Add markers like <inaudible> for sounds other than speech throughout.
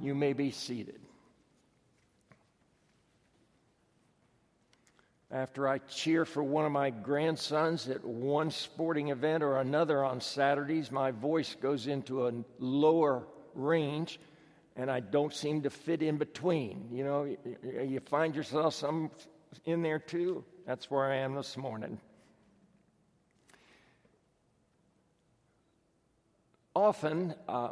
You may be seated. After I cheer for one of my grandsons at one sporting event or another on Saturdays, my voice goes into a lower range and I don't seem to fit in between. You know, you find yourself some in there too. That's where I am this morning. Often, uh,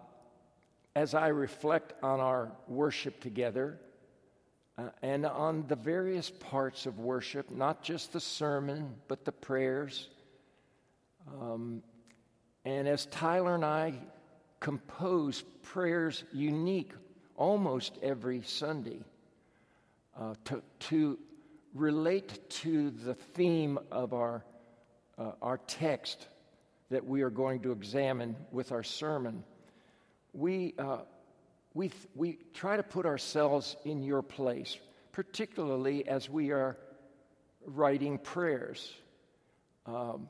as I reflect on our worship together uh, and on the various parts of worship, not just the sermon, but the prayers, um, and as Tyler and I compose prayers unique almost every Sunday uh, to, to relate to the theme of our, uh, our text that we are going to examine with our sermon. We, uh, we, we try to put ourselves in your place, particularly as we are writing prayers. Um,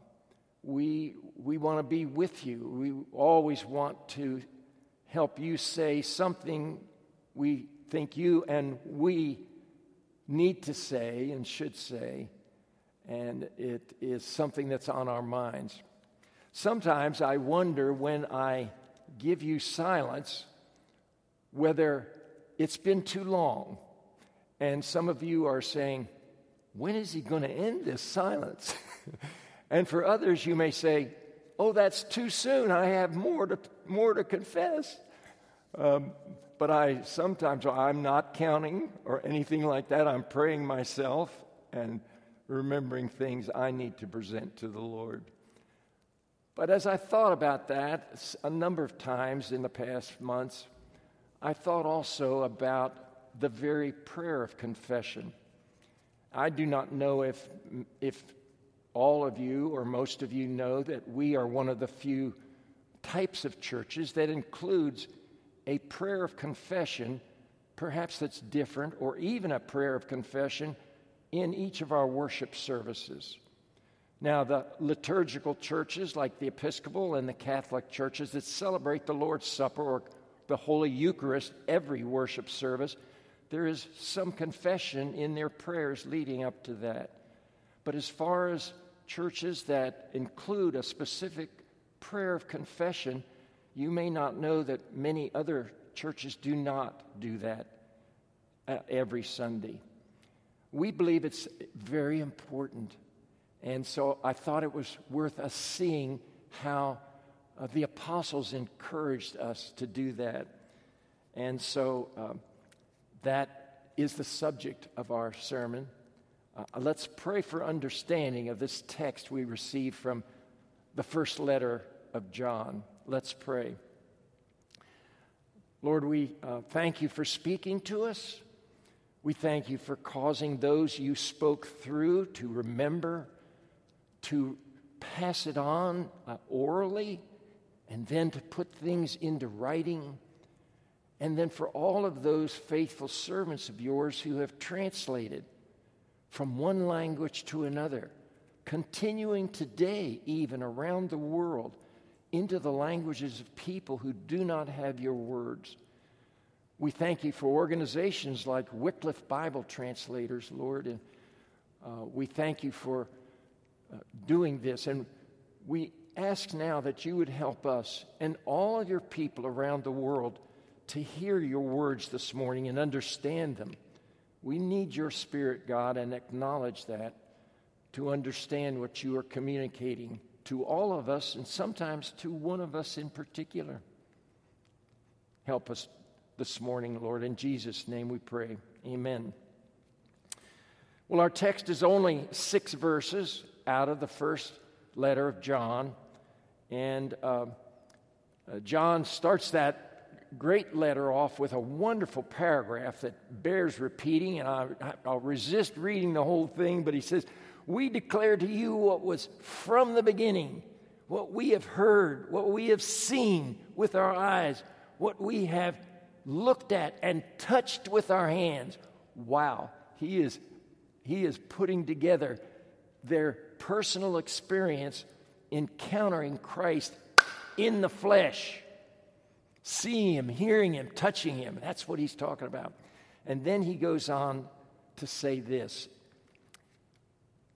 we, we want to be with you. We always want to help you say something we think you and we need to say and should say, and it is something that's on our minds. Sometimes I wonder when I give you silence whether it's been too long. And some of you are saying, when is he going to end this silence? <laughs> and for others, you may say, oh, that's too soon. I have more to, more to confess. Um, but I sometimes, I'm not counting or anything like that. I'm praying myself and remembering things I need to present to the Lord. But as I thought about that a number of times in the past months, I thought also about the very prayer of confession. I do not know if, if all of you or most of you know that we are one of the few types of churches that includes a prayer of confession, perhaps that's different, or even a prayer of confession in each of our worship services. Now, the liturgical churches, like the Episcopal and the Catholic churches that celebrate the Lord's Supper or the Holy Eucharist every worship service, there is some confession in their prayers leading up to that. But as far as churches that include a specific prayer of confession, you may not know that many other churches do not do that uh, every Sunday. We believe it's very important. And so I thought it was worth us seeing how uh, the apostles encouraged us to do that. And so um, that is the subject of our sermon. Uh, let's pray for understanding of this text we received from the first letter of John. Let's pray. Lord, we uh, thank you for speaking to us. We thank you for causing those you spoke through to remember, to pass it on uh, orally, and then to put things into writing. And then for all of those faithful servants of yours who have translated from one language to another, continuing today, even around the world into the languages of people who do not have your words. We thank you for organizations like Wycliffe Bible Translators, Lord, and uh, we thank you for doing this. And we ask now that you would help us and all your people around the world to hear your words this morning and understand them. We need your spirit, God, and acknowledge that to understand what you are communicating to all of us and sometimes to one of us in particular. Help us this morning, Lord. In Jesus' name we pray. Amen. Well, our text is only six verses out of the first letter of John. And uh, uh, John starts that great letter off with a wonderful paragraph that bears repeating, and I, I'll resist reading the whole thing, but he says, we declare to you what was from the beginning, what we have heard, what we have seen with our eyes, what we have looked at and touched with our hands. Wow, he is, he is putting together their personal experience encountering Christ in the flesh. seeing him, hearing him, touching him. That's what he's talking about. And then he goes on to say this.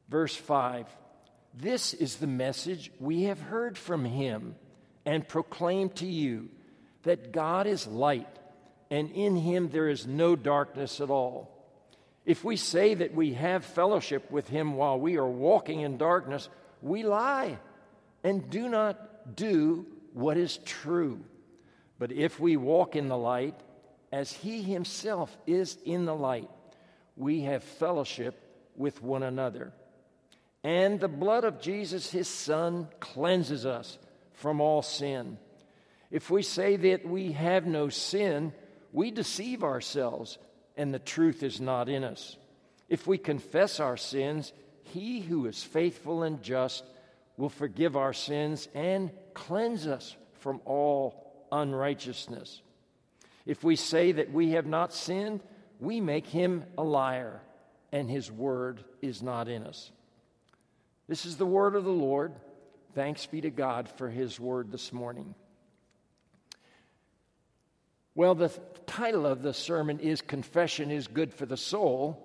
Verse 5 This is the message we have heard from him and proclaimed to you that God is light, and in him there is no darkness at all. If we say that we have fellowship with him while we are walking in darkness, we lie and do not do what is true. But if we walk in the light, as he himself is in the light, we have fellowship with one another. And the blood of Jesus, his son, cleanses us from all sin. If we say that we have no sin, we deceive ourselves, and the truth is not in us. If we confess our sins, he who is faithful and just will forgive our sins and cleanse us from all unrighteousness. If we say that we have not sinned, we make him a liar, and his word is not in us. This is the word of the Lord. Thanks be to God for his word this morning. Well, the title of the sermon is Confession is Good for the Soul,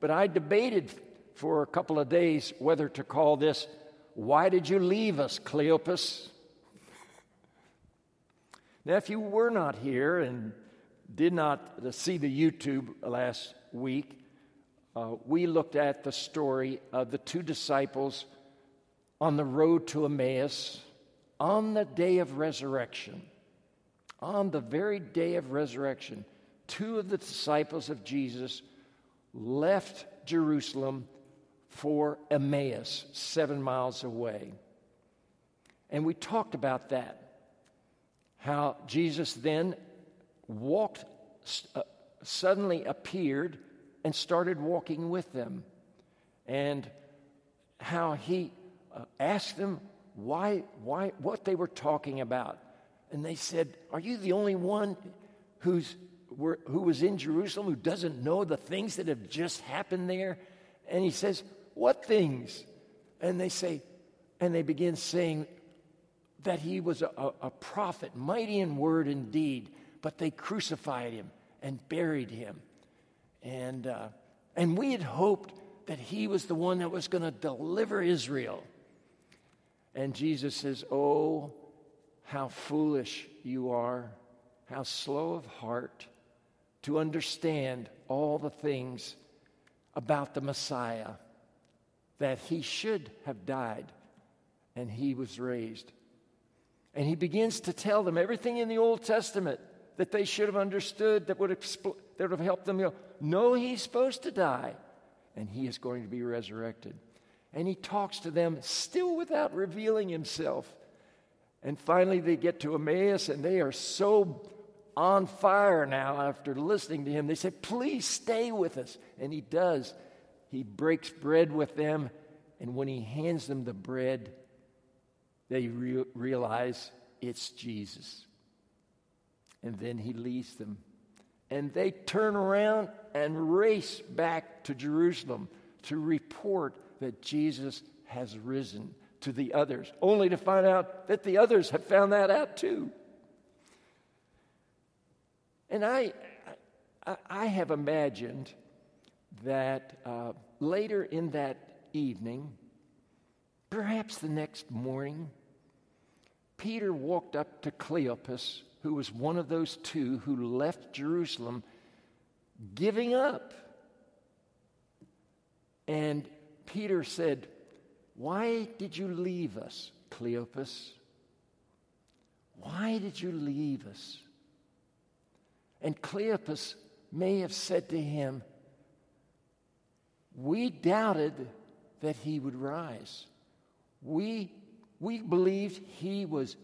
but I debated for a couple of days whether to call this Why Did You Leave Us, Cleopas? Now, if you were not here and did not see the YouTube last week, uh, we looked at the story of the two disciples on the road to Emmaus on the day of resurrection. On the very day of resurrection, two of the disciples of Jesus left Jerusalem for Emmaus, seven miles away. And we talked about that. How Jesus then walked, uh, suddenly appeared and started walking with them. And how he uh, asked them why, why, what they were talking about. And they said, Are you the only one who's, were, who was in Jerusalem who doesn't know the things that have just happened there? And he says, What things? And they say, and they begin saying that he was a, a, prophet, mighty in word and deed, but they crucified him and buried him. And, uh, and we had hoped that he was the one that was going to deliver Israel. And Jesus says, Oh, how foolish you are, how slow of heart to understand all the things about the Messiah, that he should have died and he was raised. And he begins to tell them everything in the Old Testament that they should have understood that would, expl- that would have helped them. Know, no, he's supposed to die, and he is going to be resurrected. And he talks to them still without revealing himself. And finally, they get to Emmaus, and they are so on fire now after listening to him. They say, Please stay with us. And he does. He breaks bread with them, and when he hands them the bread, they re- realize it's Jesus. And then he leaves them. And they turn around and race back to Jerusalem to report that Jesus has risen to the others, only to find out that the others have found that out too. And I, I, have imagined that uh, later in that evening, perhaps the next morning, Peter walked up to Cleopas, who was one of those two who left Jerusalem, giving up. And Peter said, why did you leave us, Cleopas? Why did you leave us? And Cleopas may have said to him, We doubted that he would rise. We, we believed he was,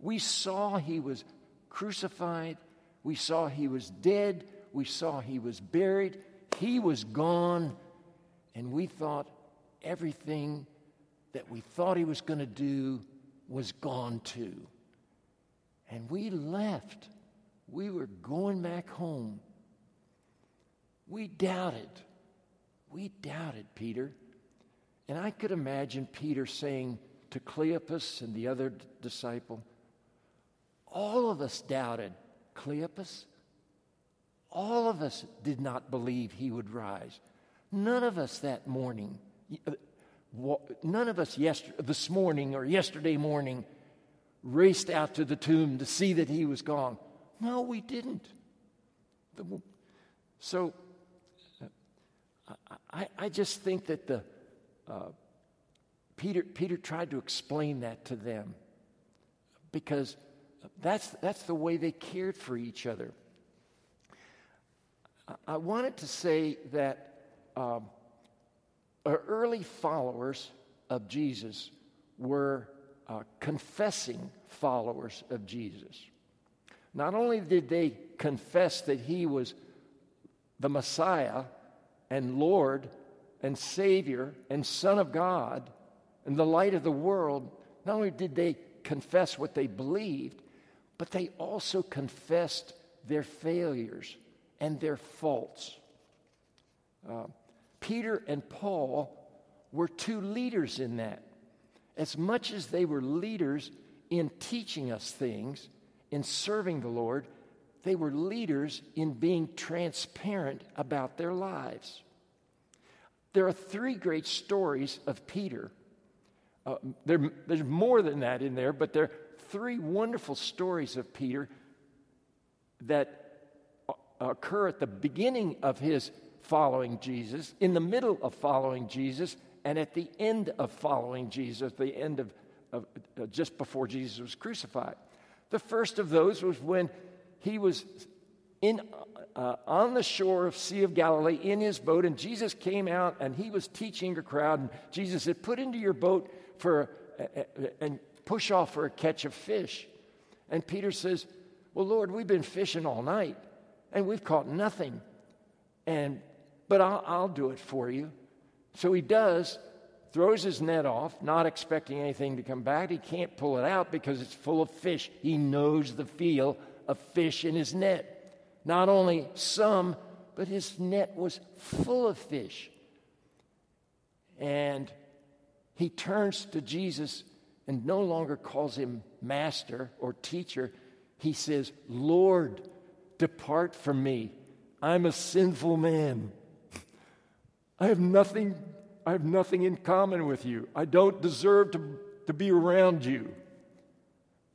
we saw he was crucified. We saw he was dead. We saw he was buried. He was gone. And we thought everything that we thought he was going to do was gone too. And we left. We were going back home. We doubted. We doubted, Peter. And I could imagine Peter saying to Cleopas and the other d- disciple, All of us doubted Cleopas. All of us did not believe he would rise. None of us that morning, uh, none of us yesterday, this morning or yesterday morning raced out to the tomb to see that he was gone. No, we didn't. So uh, I, I just think that the uh, Peter, Peter tried to explain that to them because that's, that's the way they cared for each other. I wanted to say that um, early followers of Jesus were uh, confessing followers of Jesus. Not only did they confess that he was the Messiah and Lord and Savior and Son of God and the light of the world, not only did they confess what they believed, but they also confessed their failures and their faults. Uh, Peter and Paul were two leaders in that. As much as they were leaders in teaching us things, in serving the Lord, they were leaders in being transparent about their lives. There are three great stories of Peter. Uh, there, there's more than that in there, but there are three wonderful stories of Peter that occur at the beginning of his following Jesus, in the middle of following Jesus, and at the end of following Jesus, the end of, of uh, just before Jesus was crucified. The first of those was when he was in, uh, on the shore of Sea of Galilee in his boat, and Jesus came out and he was teaching a crowd. And Jesus said, "Put into your boat for a, a, and push off for a catch of fish." And Peter says, "Well, Lord, we've been fishing all night, and we've caught nothing. And but I'll, I'll do it for you." So he does, throws his net off, not expecting anything to come back. He can't pull it out because it's full of fish. He knows the feel of fish in his net. Not only some, but his net was full of fish. And he turns to Jesus and no longer calls him master or teacher. He says, Lord, depart from me. I'm a sinful man. I have nothing, I have nothing in common with you. I don't deserve to, to be around you.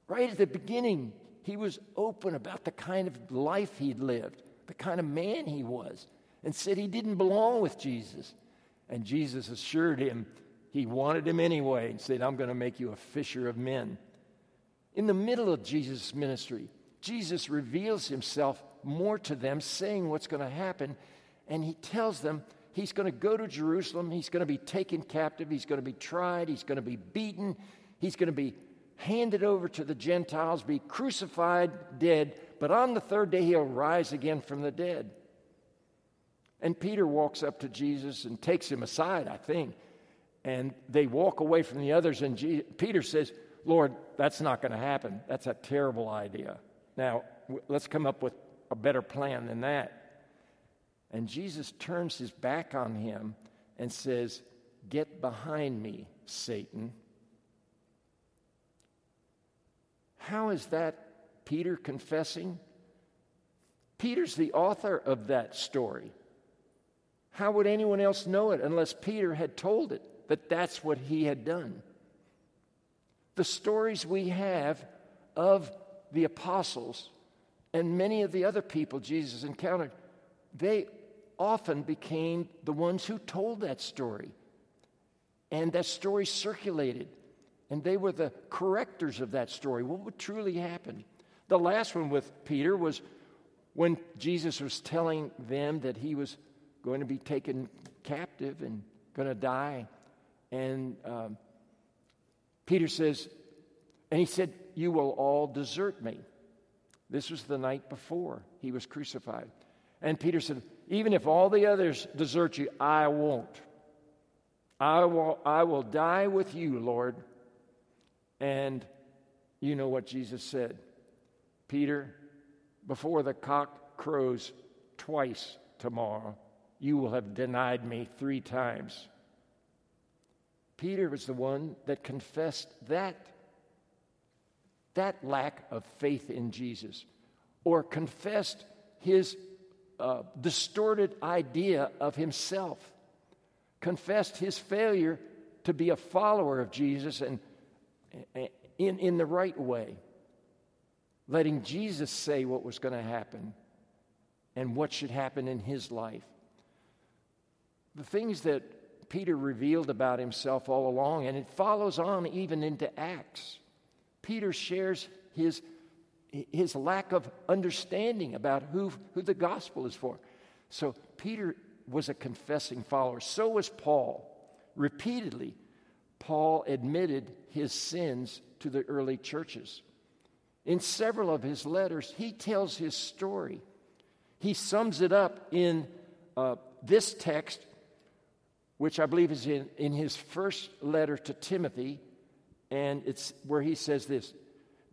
Right at the beginning, he was open about the kind of life he'd lived, the kind of man he was, and said he didn't belong with Jesus. And Jesus assured him he wanted him anyway and said, I'm going to make you a fisher of men. In the middle of Jesus' ministry, Jesus reveals himself more to them, saying what's going to happen, and he tells them he's going to go to Jerusalem, he's going to be taken captive, he's going to be tried, he's going to be beaten, he's going to be handed over to the Gentiles, be crucified, dead, but on the third day he'll rise again from the dead. And Peter walks up to Jesus and takes him aside, I think. And they walk away from the others, and Peter says, Lord, that's not going to happen. That's a terrible idea. Now, let's come up with a better plan than that. And Jesus turns his back on him and says, Get behind me, Satan. How is that Peter confessing? Peter's the author of that story. How would anyone else know it unless Peter had told it that that's what he had done? The stories we have of the apostles and many of the other people Jesus encountered, they often became the ones who told that story. And that story circulated and they were the correctors of that story. What would truly happen? The last one with Peter was when Jesus was telling them that he was going to be taken captive and going to die. And um, Peter says, and he said, You will all desert me. This was the night before he was crucified. And Peter said, Even if all the others desert you, I won't. I will, I will die with you, Lord. And you know what Jesus said Peter, before the cock crows twice tomorrow, you will have denied me three times. Peter was the one that confessed that. that lack of faith in Jesus or confessed his uh, distorted idea of himself, confessed his failure to be a follower of Jesus and in, in the right way, letting Jesus say what was going to happen and what should happen in his life. The things that Peter revealed about himself all along, and it follows on even into Acts. Peter shares his, his lack of understanding about who, who the gospel is for. So Peter was a confessing follower. So was Paul. Repeatedly, Paul admitted his sins to the early churches. In several of his letters, he tells his story. He sums it up in uh, this text, which I believe is in, in his first letter to Timothy, and it's where he says this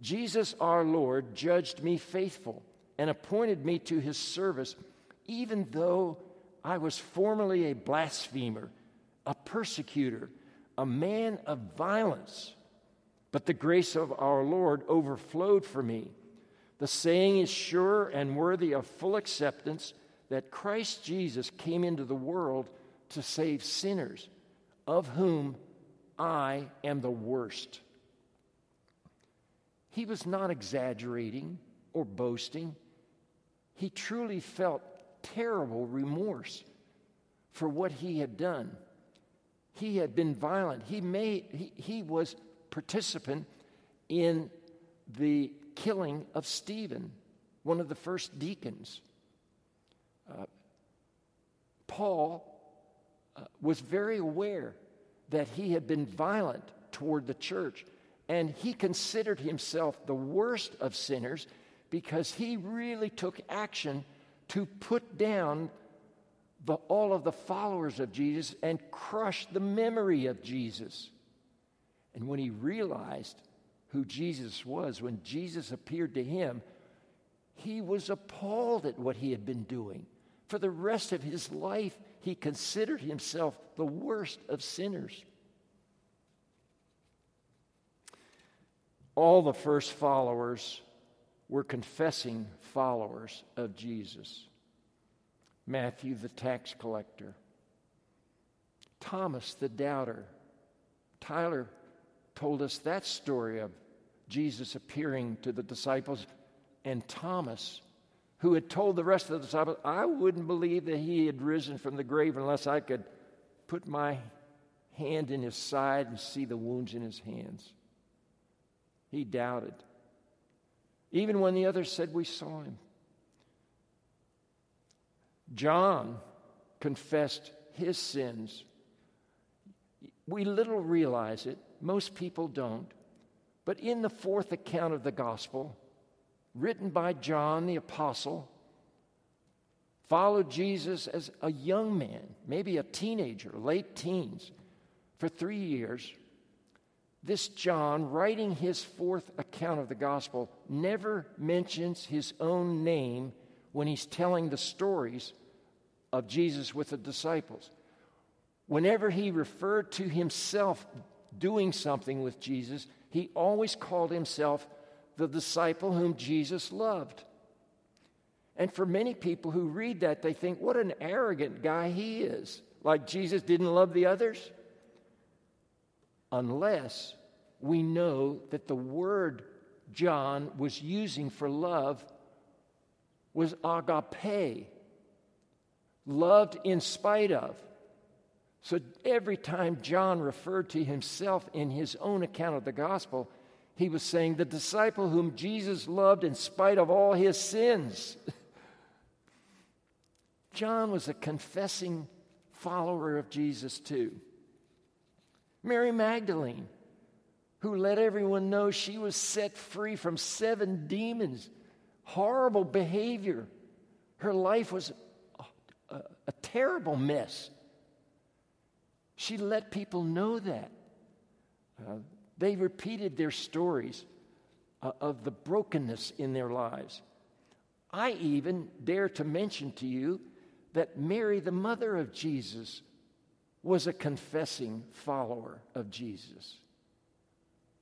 Jesus our Lord judged me faithful and appointed me to his service, even though I was formerly a blasphemer, a persecutor, a man of violence. But the grace of our Lord overflowed for me. The saying is sure and worthy of full acceptance that Christ Jesus came into the world to save sinners, of whom I am the worst. He was not exaggerating or boasting. He truly felt terrible remorse for what he had done. He had been violent. He, made, he, he was participant in the killing of Stephen, one of the first deacons. Uh, Paul uh, was very aware that he had been violent toward the church, and he considered himself the worst of sinners because he really took action to put down the, all of the followers of Jesus and crush the memory of Jesus. And when he realized who Jesus was, when Jesus appeared to him, he was appalled at what he had been doing. For the rest of his life, he considered himself the worst of sinners. All the first followers were confessing followers of Jesus. Matthew, the tax collector, Thomas, the doubter. Tyler told us that story of Jesus appearing to the disciples and Thomas, who had told the rest of the disciples, I wouldn't believe that he had risen from the grave unless I could put my hand in his side and see the wounds in his hands. He doubted. Even when the others said, We saw him. John confessed his sins. We little realize it, most people don't. But in the fourth account of the gospel, written by John the apostle, followed Jesus as a young man, maybe a teenager, late teens, for three years. This John, writing his fourth account of the gospel, never mentions his own name when he's telling the stories of Jesus with the disciples. Whenever he referred to himself doing something with Jesus, he always called himself the disciple whom Jesus loved. And for many people who read that, they think, what an arrogant guy he is. Like Jesus didn't love the others? Unless we know that the word John was using for love was agape, loved in spite of. So every time John referred to himself in his own account of the gospel, he was saying, The disciple whom Jesus loved in spite of all his sins. <laughs> John was a confessing follower of Jesus too. Mary Magdalene, who let everyone know she was set free from seven demons, horrible behavior. Her life was a, a, a terrible mess. She let people know that. Uh, they repeated their stories uh, of the brokenness in their lives. I even dare to mention to you that Mary, the mother of Jesus, was a confessing follower of Jesus.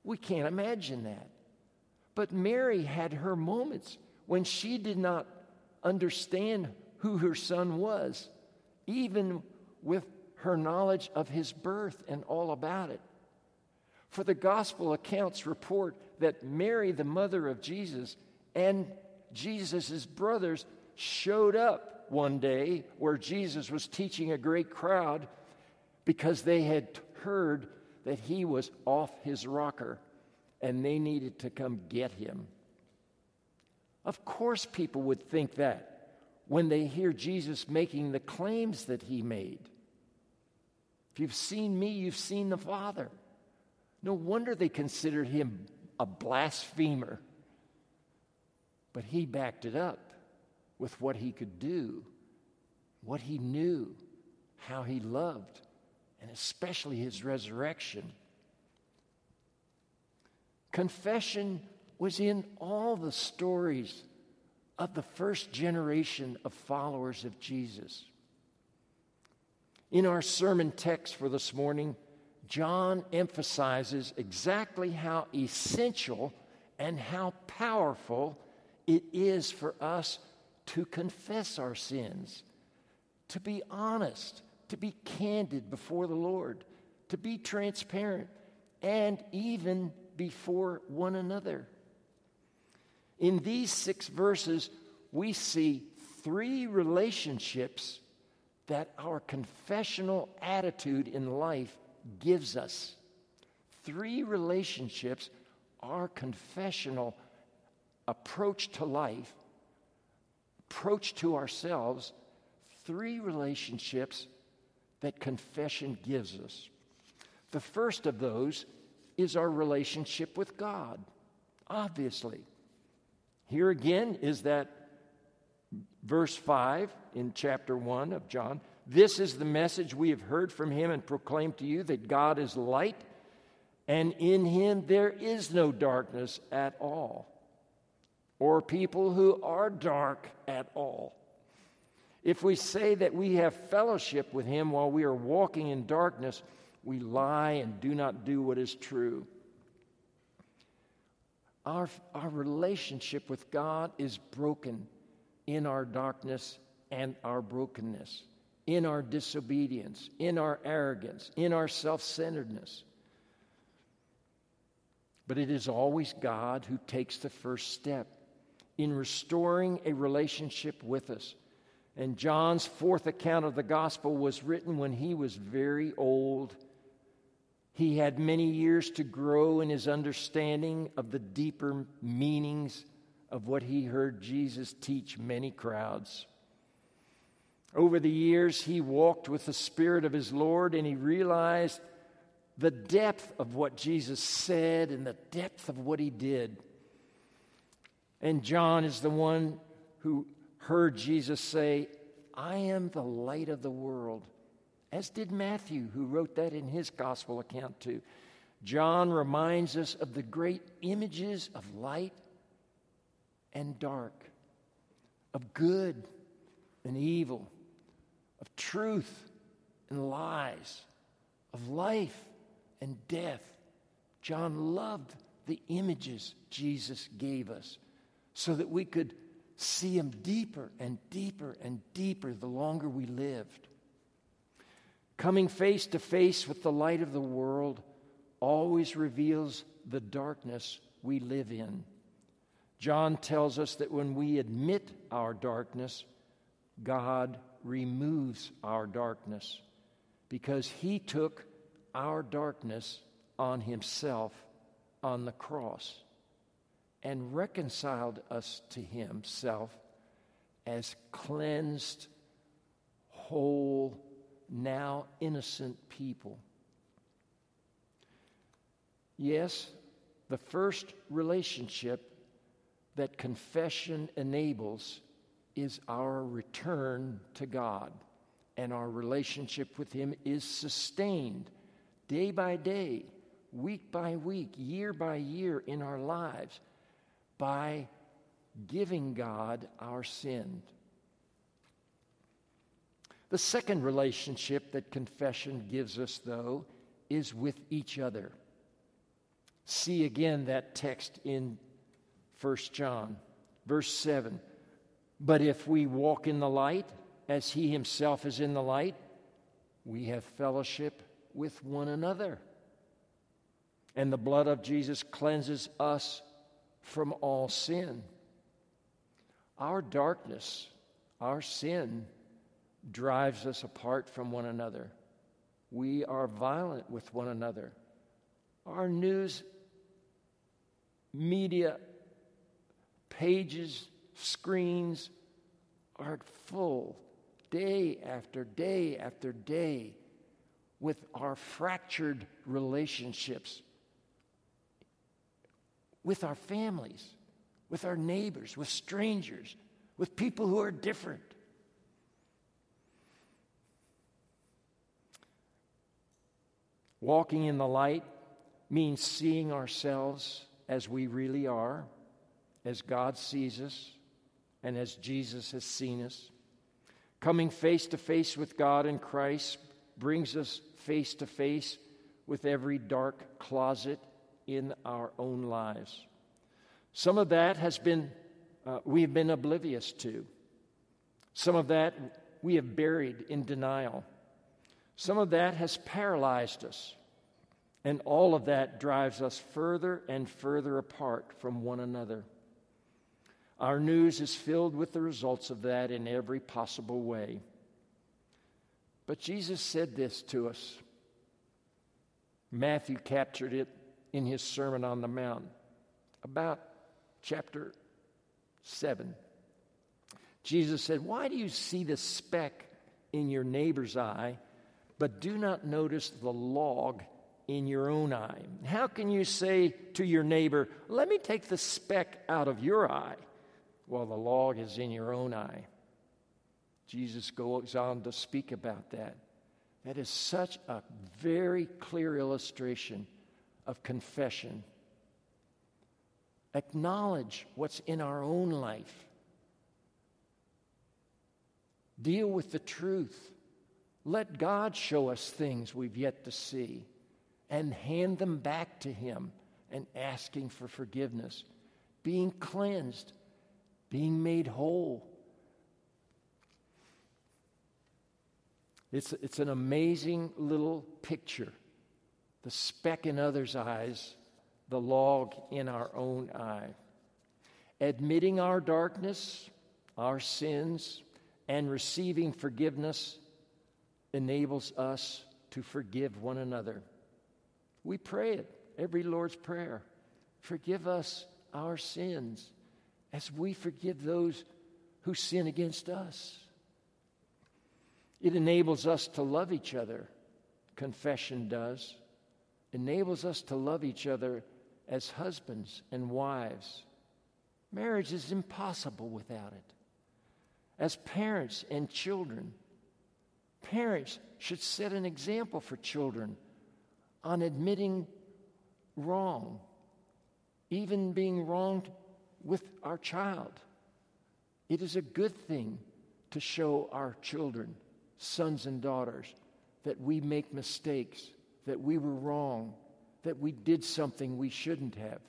We can't imagine that. But Mary had her moments when she did not understand who her son was, even with her knowledge of his birth and all about it. For the gospel accounts report that Mary, the mother of Jesus, and Jesus' brothers showed up one day where Jesus was teaching a great crowd because they had heard that he was off his rocker and they needed to come get him. Of course, people would think that when they hear Jesus making the claims that he made. If you've seen me, you've seen the Father. No wonder they considered him a blasphemer. But he backed it up with what he could do, what he knew, how he loved, and especially his resurrection. Confession was in all the stories of the first generation of followers of Jesus. In our sermon text for this morning, John emphasizes exactly how essential and how powerful it is for us to confess our sins, to be honest, to be candid before the Lord, to be transparent, and even before one another. In these six verses, we see three relationships that our confessional attitude in life gives us. Three relationships our confessional approach to life, approach to ourselves, three relationships that confession gives us. The first of those is our relationship with God, obviously. Here again is that verse 5 in chapter 1 of John. This is the message we have heard from him and proclaimed to you that God is light, and in him there is no darkness at all, or people who are dark at all. If we say that we have fellowship with him while we are walking in darkness, we lie and do not do what is true. Our, our relationship with God is broken in our darkness and our brokenness, in our disobedience, in our arrogance, in our self centeredness. But it is always God who takes the first step in restoring a relationship with us. And John's fourth account of the gospel was written when he was very old. He had many years to grow in his understanding of the deeper meanings of what he heard Jesus teach many crowds. Over the years, he walked with the Spirit of his Lord and he realized the depth of what Jesus said and the depth of what he did. And John is the one who heard Jesus say, I am the light of the world, as did Matthew, who wrote that in his gospel account too. John reminds us of the great images of light and dark, of good and evil, of truth and lies, of life and death. John loved the images Jesus gave us so that we could see Him deeper and deeper and deeper the longer we lived. Coming face to face with the light of the world always reveals the darkness we live in. John tells us that when we admit our darkness, God removes our darkness because He took our darkness on Himself on the cross and reconciled us to himself as cleansed, whole, now innocent people. Yes, the first relationship that confession enables is our return to God. And our relationship with Him is sustained day by day, week by week, year by year in our lives by giving God our sin. The second relationship that confession gives us, though, is with each other. See again that text in 1 John. Verse 7 But if we walk in the light, as he himself is in the light, we have fellowship with one another. And the blood of Jesus cleanses us from all sin. Our darkness, our sin, drives us apart from one another. We are violent with one another. Our news media pages, screens are full day after day after day with our fractured relationships with our families, with our neighbors, with strangers, with people who are different. Walking in the light means seeing ourselves as we really are, as God sees us, and as Jesus has seen us. Coming face to face with God in Christ brings us face to face with every dark closet in our own lives. Some of that has been, uh, we have been oblivious to. Some of that we have buried in denial. Some of that has paralyzed us. And all of that drives us further and further apart from one another. Our news is filled with the results of that in every possible way. But Jesus said this to us. Matthew captured it in his Sermon on the Mount, about chapter 7. Jesus said, Why do you see the speck in your neighbor's eye, but do not notice the log in your own eye? How can you say to your neighbor, Let me take the speck out of your eye? while the log is in your own eye. Jesus goes on to speak about that. That is such a very clear illustration of confession. Acknowledge what's in our own life. Deal with the truth. Let God show us things we've yet to see and hand them back to Him and asking for forgiveness, being cleansed being made whole. It's, it's an amazing little picture. The speck in others' eyes, the log in our own eye. Admitting our darkness, our sins, and receiving forgiveness enables us to forgive one another. We pray it every Lord's Prayer. Forgive us our sins as we forgive those who sin against us. It enables us to love each other, confession does. Enables us to love each other as husbands and wives. Marriage is impossible without it. As parents and children, parents should set an example for children on admitting wrong, even being wronged with our child. It is a good thing to show our children, sons and daughters, that we make mistakes, that we were wrong, that we did something we shouldn't have.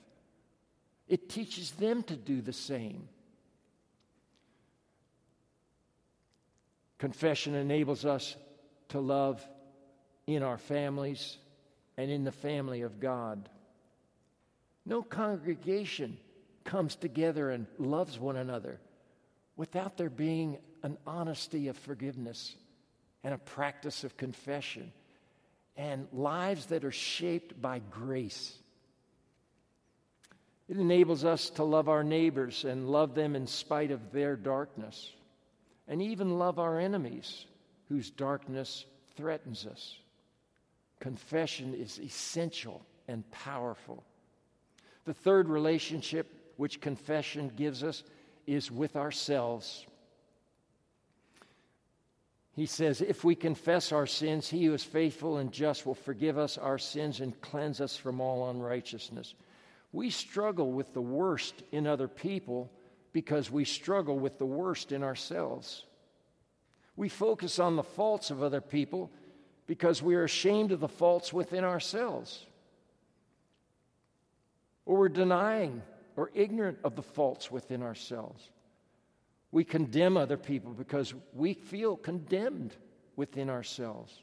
It teaches them to do the same. Confession enables us to love in our families and in the family of God. No congregation comes together and loves one another without there being an honesty of forgiveness and a practice of confession and lives that are shaped by grace. It enables us to love our neighbors and love them in spite of their darkness, and even love our enemies whose darkness threatens us. Confession is essential and powerful. The third relationship which confession gives us is with ourselves. He says, If we confess our sins, he who is faithful and just will forgive us our sins and cleanse us from all unrighteousness. We struggle with the worst in other people because we struggle with the worst in ourselves. We focus on the faults of other people because we are ashamed of the faults within ourselves. Or we're denying or ignorant of the faults within ourselves. We condemn other people because we feel condemned within ourselves.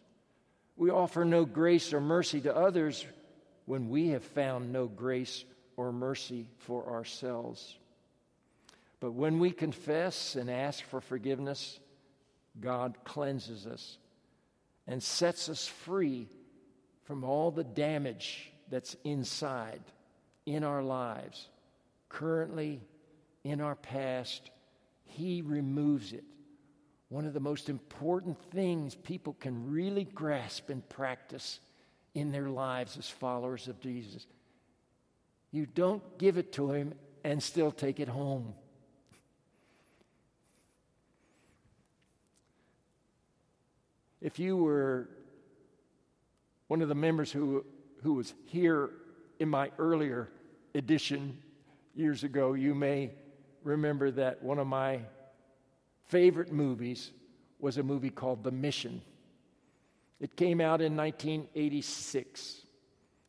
We offer no grace or mercy to others when we have found no grace or mercy for ourselves. But when we confess and ask for forgiveness, God cleanses us and sets us free from all the damage that's inside in our lives, currently in our past. He removes it. One of the most important things people can really grasp and practice in their lives as followers of Jesus. You don't give it to Him and still take it home. If you were one of the members who, who was here in my earlier edition years ago, you may remember that one of my favorite movies was a movie called The Mission. It came out in 1986,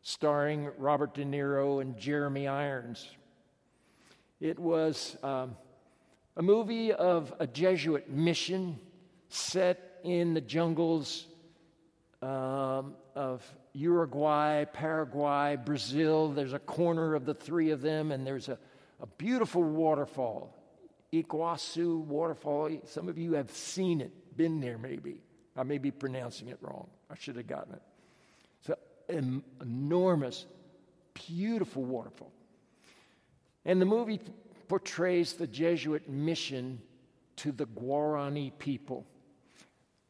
starring Robert De Niro and Jeremy Irons. It was um, a movie of a Jesuit mission set in the jungles um, of Uruguay, Paraguay, Brazil. There's a corner of the three of them, and there's a, a beautiful waterfall, Iguazu waterfall. Some of you have seen it, been there maybe. I may be pronouncing it wrong. I should have gotten it. It's an enormous, beautiful waterfall. And the movie portrays the Jesuit mission to the Guarani people.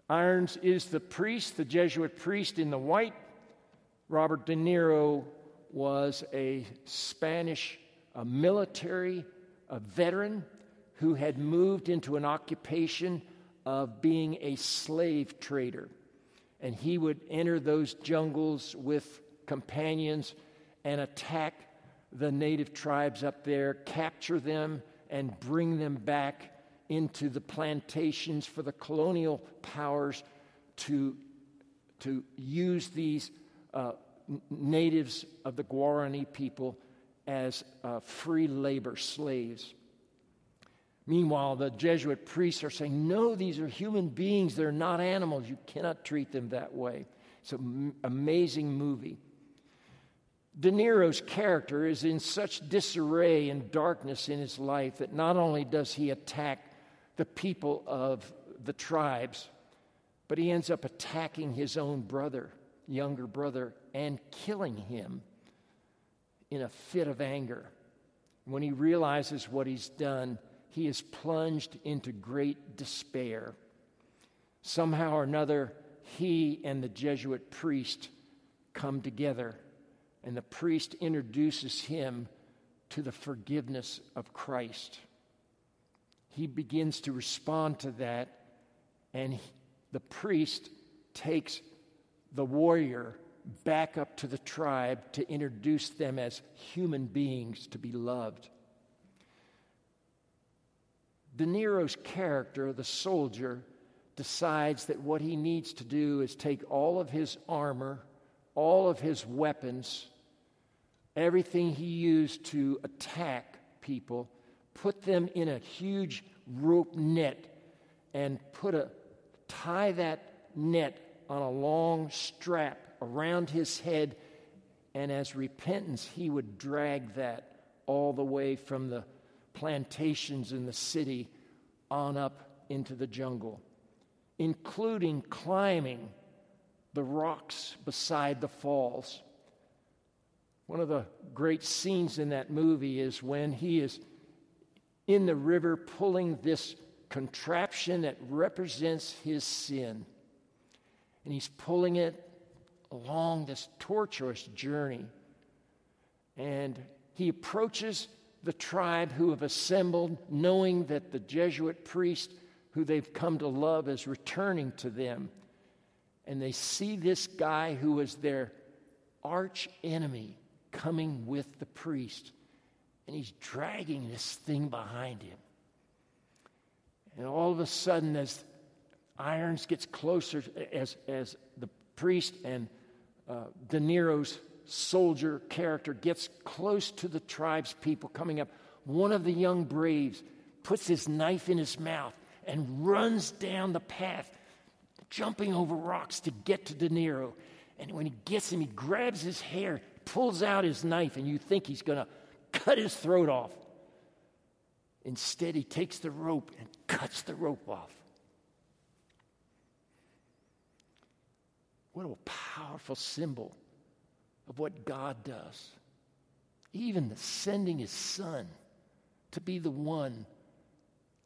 Irons is the priest, the Jesuit priest in the white. Robert De Niro was a Spanish a military a veteran who had moved into an occupation of being a slave trader. And he would enter those jungles with companions and attack the native tribes up there, capture them, and bring them back into the plantations for the colonial powers to, to use these uh, natives of the Guarani people as uh, free labor slaves. Meanwhile, the Jesuit priests are saying, No, these are human beings. They're not animals. You cannot treat them that way. It's an amazing movie. De Niro's character is in such disarray and darkness in his life that not only does he attack the people of the tribes, but he ends up attacking his own brother, younger brother, and killing him in a fit of anger. When he realizes what he's done, he is plunged into great despair. Somehow or another, he and the Jesuit priest come together, and the priest introduces him to the forgiveness of Christ he begins to respond to that, and he, the priest takes the warrior back up to the tribe to introduce them as human beings to be loved. De Niro's character, the soldier, decides that what he needs to do is take all of his armor, all of his weapons, everything he used to attack people, put them in a huge rope net and put a tie that net on a long strap around his head and as repentance he would drag that all the way from the plantations in the city on up into the jungle including climbing the rocks beside the falls one of the great scenes in that movie is when he is in the river pulling this contraption that represents his sin. And he's pulling it along this tortuous journey. And he approaches the tribe who have assembled, knowing that the Jesuit priest who they've come to love is returning to them. And they see this guy who was their arch enemy coming with the priest and he's dragging this thing behind him. And all of a sudden, as Irons gets closer, as, as the priest and uh, De Niro's soldier character gets close to the tribe's people coming up, one of the young braves puts his knife in his mouth and runs down the path, jumping over rocks to get to De Niro. And when he gets him, he grabs his hair, pulls out his knife, and you think he's going to cut his throat off. Instead, he takes the rope and cuts the rope off. What a powerful symbol of what God does. Even the sending his son to be the one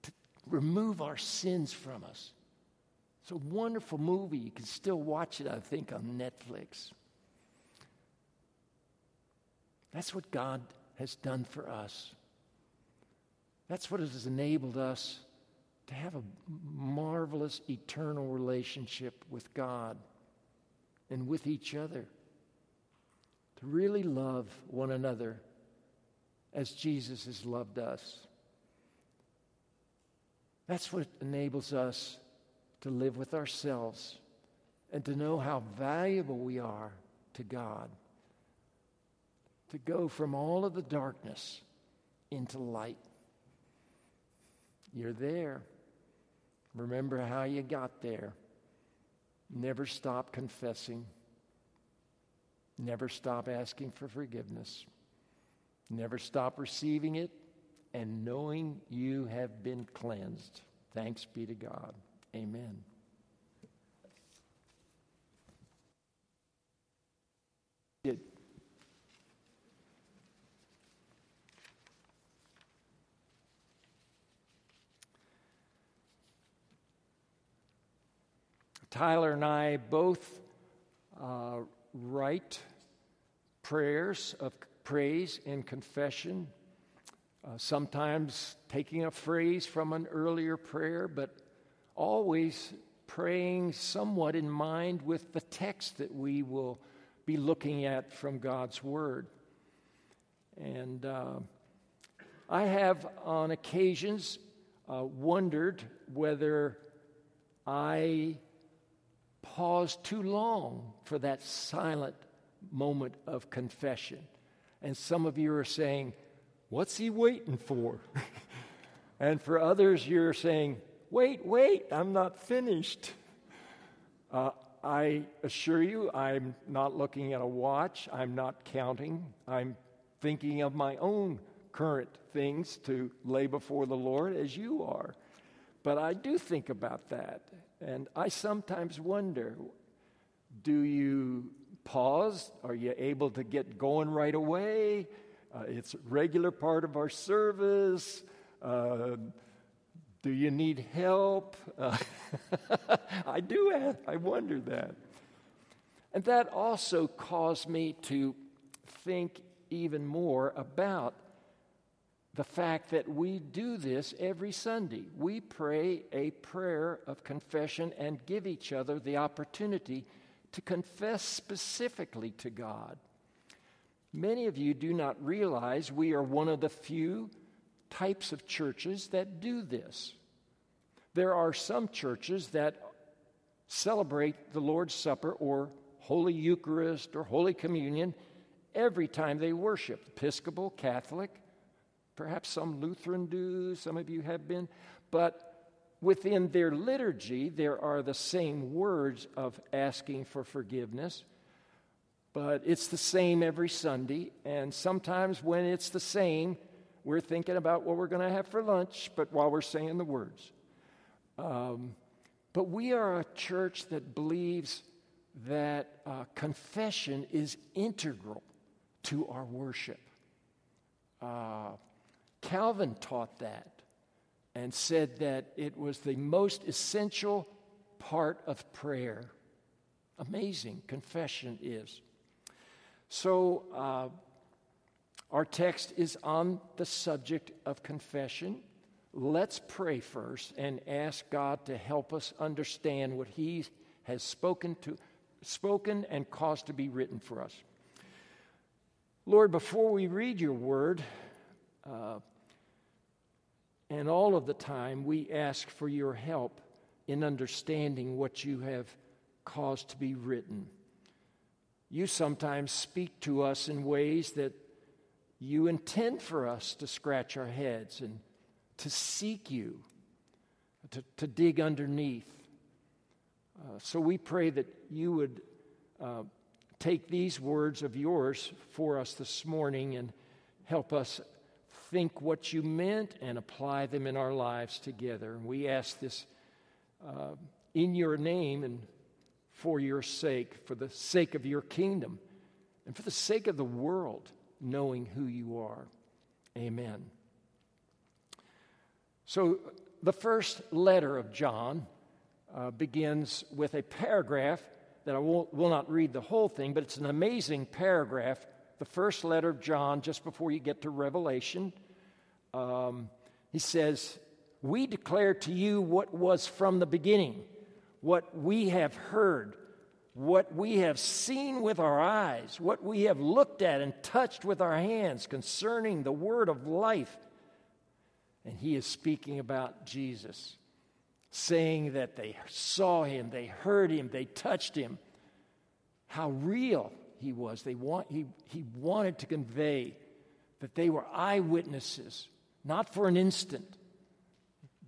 to remove our sins from us. It's a wonderful movie. You can still watch it, I think, on Netflix. That's what God has done for us. That's what has enabled us to have a marvelous eternal relationship with God and with each other. To really love one another as Jesus has loved us. That's what enables us to live with ourselves and to know how valuable we are to God. To go from all of the darkness into light. You're there. Remember how you got there. Never stop confessing. Never stop asking for forgiveness. Never stop receiving it and knowing you have been cleansed. Thanks be to God. Amen. Tyler and I both uh, write prayers of praise and confession, uh, sometimes taking a phrase from an earlier prayer, but always praying somewhat in mind with the text that we will be looking at from God's Word. And uh, I have, on occasions, uh, wondered whether I paused too long for that silent moment of confession. And some of you are saying, What's he waiting for? <laughs> and for others, you're saying, Wait, wait, I'm not finished. Uh, I assure you, I'm not looking at a watch. I'm not counting. I'm thinking of my own current things to lay before the Lord as you are. But I do think about that. And I sometimes wonder do you pause? Are you able to get going right away? Uh, it's a regular part of our service. Uh, do you need help? Uh, <laughs> I do, ask, I wonder that. And that also caused me to think even more about the fact that we do this every Sunday. We pray a prayer of confession and give each other the opportunity to confess specifically to God. Many of you do not realize we are one of the few types of churches that do this. There are some churches that celebrate the Lord's Supper or Holy Eucharist or Holy Communion every time they worship. Episcopal, Catholic, perhaps some Lutheran do, some of you have been, but within their liturgy, there are the same words of asking for forgiveness but it's the same every Sunday. And sometimes when it's the same, we're thinking about what we're going to have for lunch, but while we're saying the words. Um, but we are a church that believes that uh, confession is integral to our worship. Uh, Calvin taught that and said that it was the most essential part of prayer. Amazing, confession is. So, uh, our text is on the subject of confession. Let's pray first and ask God to help us understand what He has spoken to, spoken and caused to be written for us. Lord, before we read your word, uh, and all of the time, we ask for your help in understanding what you have caused to be written. you sometimes speak to us in ways that you intend for us to scratch our heads and to seek you, to, to dig underneath. Uh, so we pray that you would uh, take these words of yours for us this morning and help us think what you meant and apply them in our lives together. We ask this uh, in your name and for your sake, for the sake of your kingdom, and for the sake of the world knowing who you are. Amen. So, the first letter of John uh, begins with a paragraph that I will, will not read the whole thing, but it's an amazing paragraph. The first letter of John, just before you get to Revelation, um, he says, We declare to you what was from the beginning, what we have heard, what we have seen with our eyes, what we have looked at and touched with our hands concerning the word of life. And he is speaking about Jesus, saying that they saw him, they heard him, they touched him, how real he was. They want, he, he wanted to convey that they were eyewitnesses not for an instant.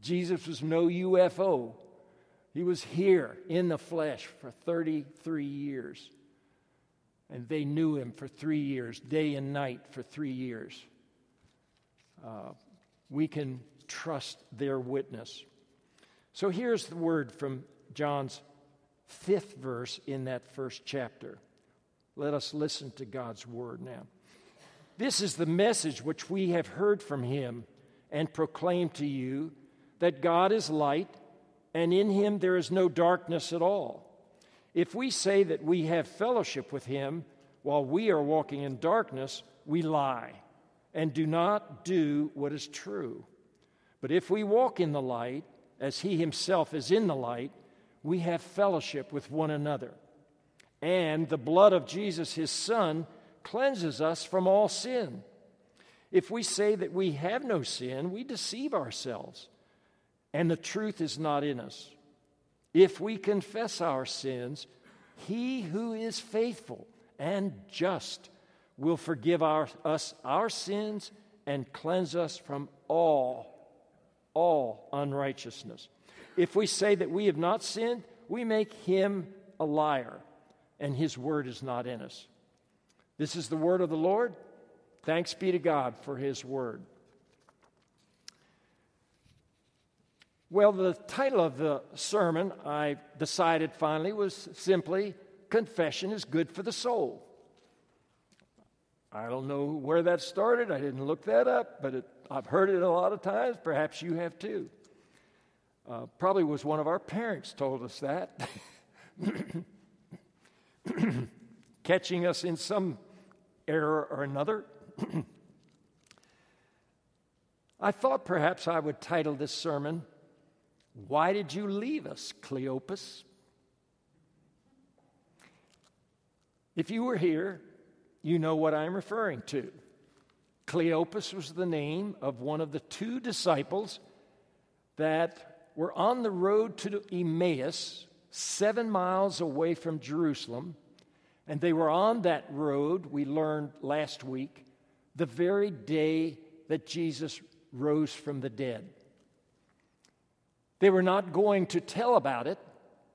Jesus was no UFO. He was here in the flesh for 33 years. And they knew him for three years, day and night for three years. Uh, we can trust their witness. So here's the word from John's fifth verse in that first chapter. Let us listen to God's word now. This is the message which we have heard from him and proclaim to you that God is light, and in him there is no darkness at all. If we say that we have fellowship with him while we are walking in darkness, we lie and do not do what is true. But if we walk in the light, as he himself is in the light, we have fellowship with one another. And the blood of Jesus, his Son, cleanses us from all sin. If we say that we have no sin, we deceive ourselves, and the truth is not in us. If we confess our sins, he who is faithful and just will forgive our, us our sins and cleanse us from all, all unrighteousness. If we say that we have not sinned, we make him a liar, and his word is not in us. This is the word of the Lord. Thanks be to God for his word. Well, the title of the sermon I decided finally was simply Confession is Good for the Soul. I don't know where that started. I didn't look that up, but it, I've heard it a lot of times. Perhaps you have too. Uh, probably was one of our parents told us that, <coughs> <coughs> catching us in some error or another. <clears throat> I thought perhaps I would title this sermon, Why Did You Leave Us, Cleopas? If you were here, you know what I'm referring to. Cleopas was the name of one of the two disciples that were on the road to Emmaus, seven miles away from Jerusalem. And they were on that road, we learned last week, the very day that Jesus rose from the dead. They were not going to tell about it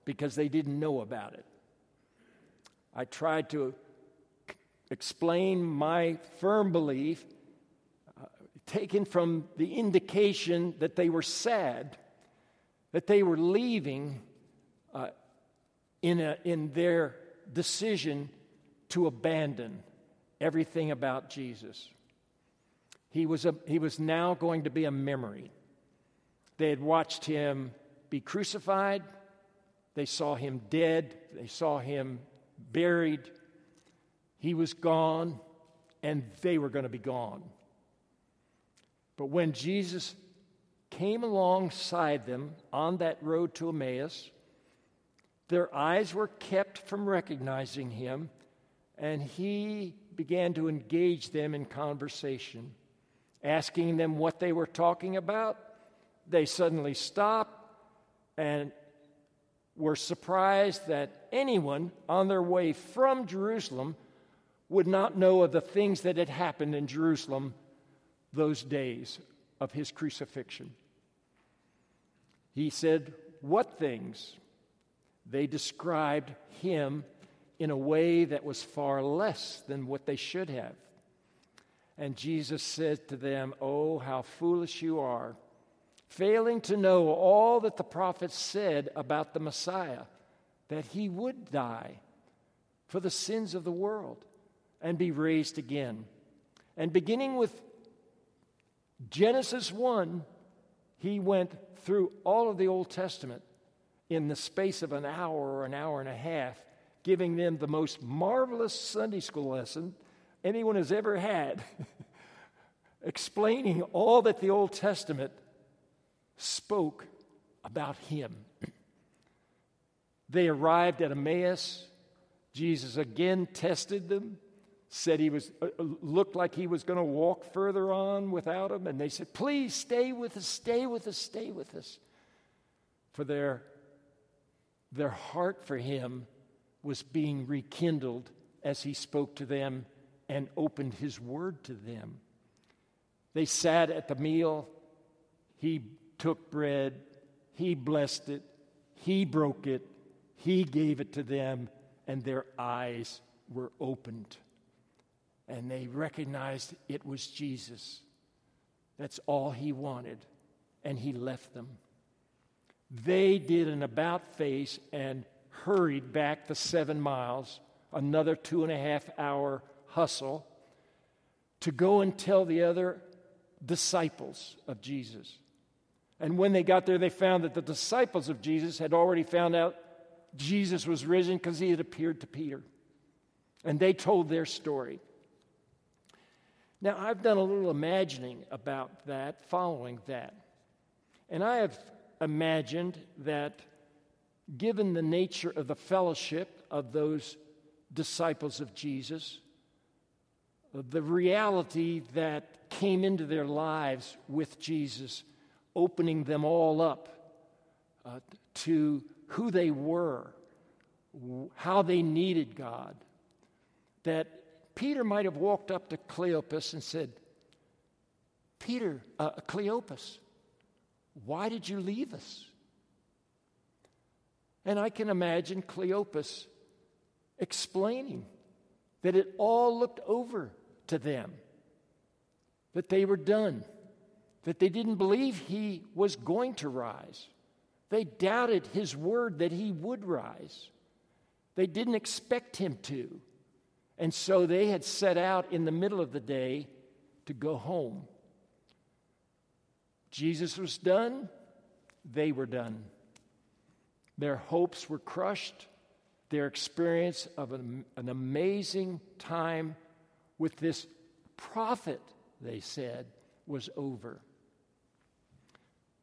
because they didn't know about it. I tried to explain my firm belief, uh, taken from the indication that they were sad, that they were leaving uh, in, a, in their decision to abandon everything about Jesus. He was, a, he was now going to be a memory. They had watched him be crucified, they saw him dead, they saw him buried. He was gone, and they were going to be gone. But when Jesus came alongside them on that road to Emmaus, their eyes were kept from recognizing him and he began to engage them in conversation, asking them what they were talking about. They suddenly stopped and were surprised that anyone on their way from Jerusalem would not know of the things that had happened in Jerusalem those days of his crucifixion. He said, What things? They described him in a way that was far less than what they should have. And Jesus said to them, Oh, how foolish you are, failing to know all that the prophets said about the Messiah, that he would die for the sins of the world and be raised again. And beginning with Genesis 1, he went through all of the Old Testament in the space of an hour or an hour and a half, giving them the most marvelous Sunday school lesson anyone has ever had, <laughs> explaining all that the Old Testament spoke about him. They arrived at Emmaus. Jesus again tested them said he was uh, uh, looked like he was going to walk further on without him and they said please stay with us stay with us stay with us for their their heart for him was being rekindled as he spoke to them and opened his word to them. They sat at the meal. He took bread. He blessed it. He broke it. He gave it to them and their eyes were opened. And they recognized it was Jesus. That's all he wanted, and he left them. They did an about face and hurried back the seven miles, another two and a half hour hustle, to go and tell the other disciples of Jesus. And when they got there, they found that the disciples of Jesus had already found out Jesus was risen because he had appeared to Peter. And they told their story. Now, I've done a little imagining about that, following that. And I have imagined that given the nature of the fellowship of those disciples of Jesus, the reality that came into their lives with Jesus, opening them all up uh, to who they were, how they needed God, that Peter might have walked up to Cleopas and said, Peter, uh, Cleopas, why did you leave us? And I can imagine Cleopas explaining that it all looked over to them, that they were done, that they didn't believe he was going to rise. They doubted his word that he would rise. They didn't expect him to. And so they had set out in the middle of the day to go home. Jesus was done, they were done. Their hopes were crushed, their experience of an, an amazing time with this prophet, they said, was over.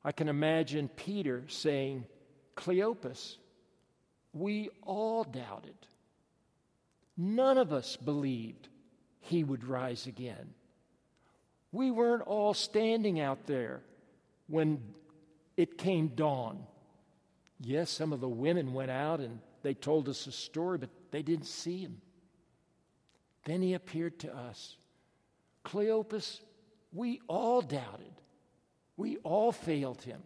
I can imagine Peter saying, Cleopas, we all doubted. None of us believed he would rise again. We weren't all standing out there when it came dawn. Yes, some of the women went out and they told us a story, but they didn't see him. Then he appeared to us. Cleopas, we all doubted. We all failed him.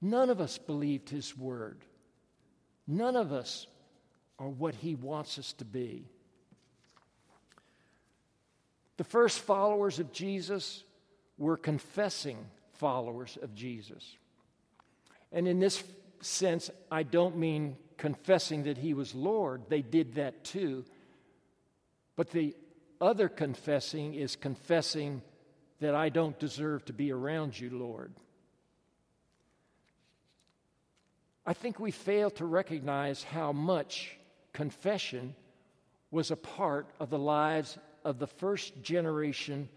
None of us believed his word. None of us are what He wants us to be. The first followers of Jesus were confessing followers of Jesus. And in this sense, I don't mean confessing that He was Lord, they did that too. But the other confessing is confessing that I don't deserve to be around you, Lord. I think we fail to recognize how much confession was a part of the lives of the first generation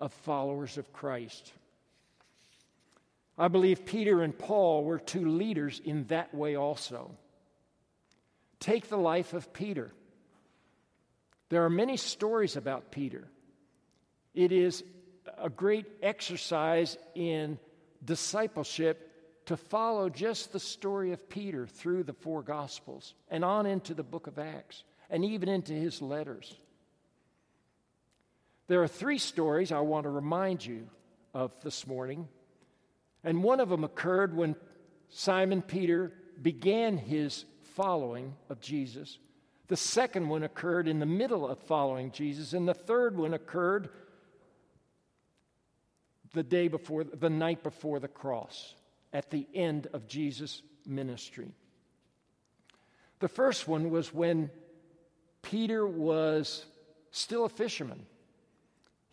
of followers of Christ. I believe Peter and Paul were two leaders in that way also. Take the life of Peter. There are many stories about Peter. It is a great exercise in discipleship to follow just the story of Peter through the four Gospels and on into the book of Acts and even into his letters. There are three stories I want to remind you of this morning. And one of them occurred when Simon Peter began his following of Jesus. The second one occurred in the middle of following Jesus. And the third one occurred the day before, the night before the cross, at the end of Jesus' ministry. The first one was when Peter was still a fisherman.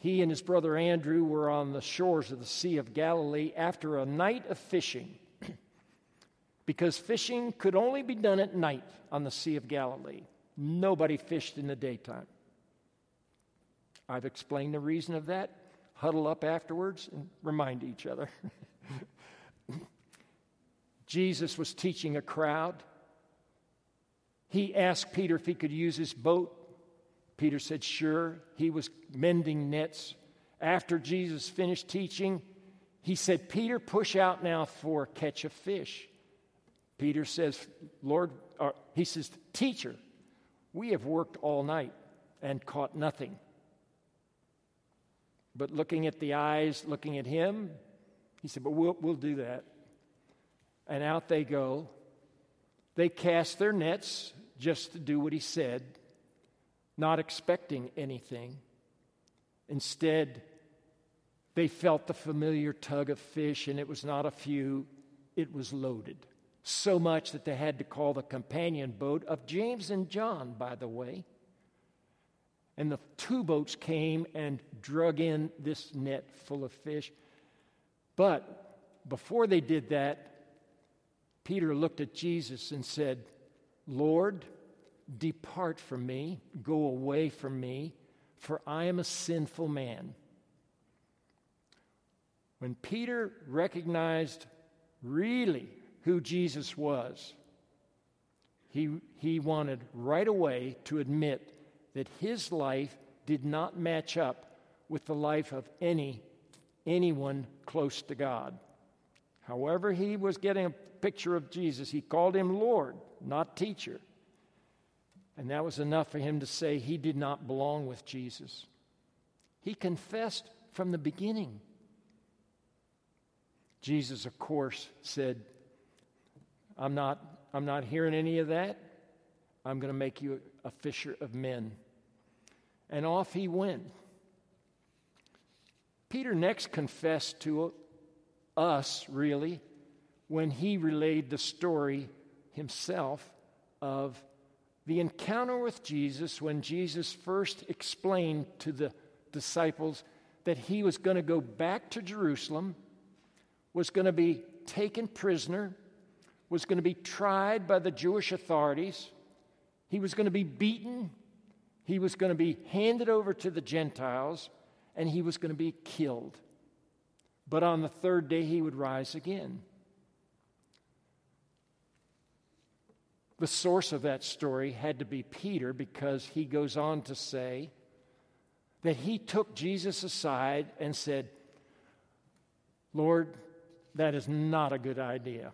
He and his brother Andrew were on the shores of the Sea of Galilee after a night of fishing, <clears throat> because fishing could only be done at night on the Sea of Galilee. Nobody fished in the daytime. I've explained the reason of that. Huddle up afterwards and remind each other. <laughs> Jesus was teaching a crowd. He asked Peter if he could use his boat. Peter said, Sure. He was mending nets. After Jesus finished teaching, he said, Peter, push out now for a catch of fish. Peter says, Lord, or he says, Teacher, we have worked all night and caught nothing. But looking at the eyes, looking at him, he said, But we'll, we'll do that. And out they go. They cast their nets just to do what he said not expecting anything. Instead, they felt the familiar tug of fish, and it was not a few, it was loaded. So much that they had to call the companion boat of James and John, by the way. And the two boats came and drug in this net full of fish. But before they did that, Peter looked at Jesus and said, Lord, Depart from me, go away from me, for I am a sinful man. When Peter recognized really who Jesus was, he, he wanted right away to admit that his life did not match up with the life of any anyone close to God. However, he was getting a picture of Jesus. He called him Lord, not teacher. And that was enough for him to say he did not belong with Jesus. He confessed from the beginning. Jesus, of course, said, I'm not, I'm not hearing any of that. I'm going to make you a fisher of men. And off he went. Peter next confessed to us, really, when he relayed the story himself of the encounter with Jesus, when Jesus first explained to the disciples that he was going to go back to Jerusalem, was going to be taken prisoner, was going to be tried by the Jewish authorities, he was going to be beaten, he was going to be handed over to the Gentiles, and he was going to be killed. But on the third day, he would rise again. The source of that story had to be Peter because he goes on to say that he took Jesus aside and said, Lord, that is not a good idea.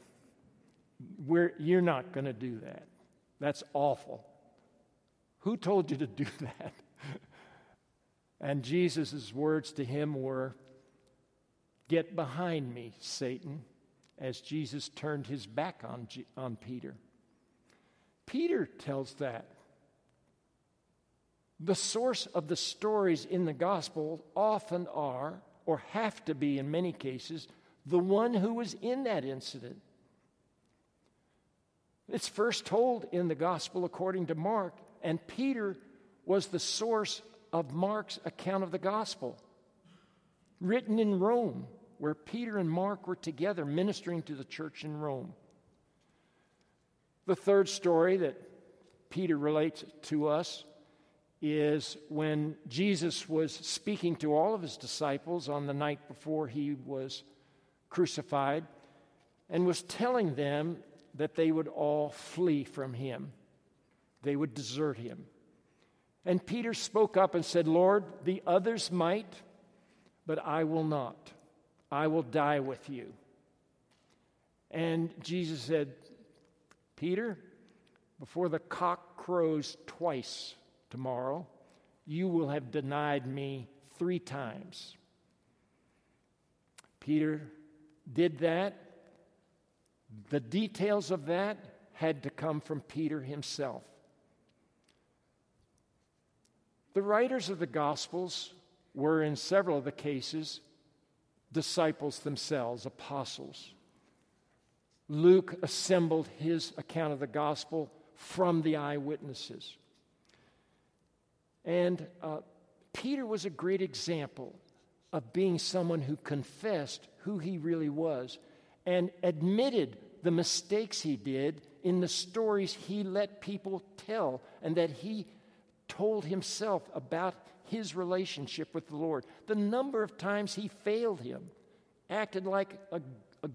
We're, you're not going to do that. That's awful. Who told you to do <laughs> that? and Jesus' words to him were, Get behind me, Satan, as Jesus turned his back on, on Peter. Peter tells that. The source of the stories in the gospel often are, or have to be in many cases, the one who was in that incident. It's first told in the gospel according to Mark, and Peter was the source of Mark's account of the gospel, written in Rome, where Peter and Mark were together ministering to the church in Rome. The third story that Peter relates to us is when Jesus was speaking to all of his disciples on the night before he was crucified and was telling them that they would all flee from him, they would desert him. And Peter spoke up and said, Lord, the others might, but I will not. I will die with you. And Jesus said, Peter, before the cock crows twice tomorrow, you will have denied me three times. Peter did that. The details of that had to come from Peter himself. The writers of the Gospels were, in several of the cases, disciples themselves, apostles. Luke assembled his account of the gospel from the eyewitnesses. And uh, Peter was a great example of being someone who confessed who he really was and admitted the mistakes he did in the stories he let people tell and that he told himself about his relationship with the Lord. The number of times he failed him, acted like a, a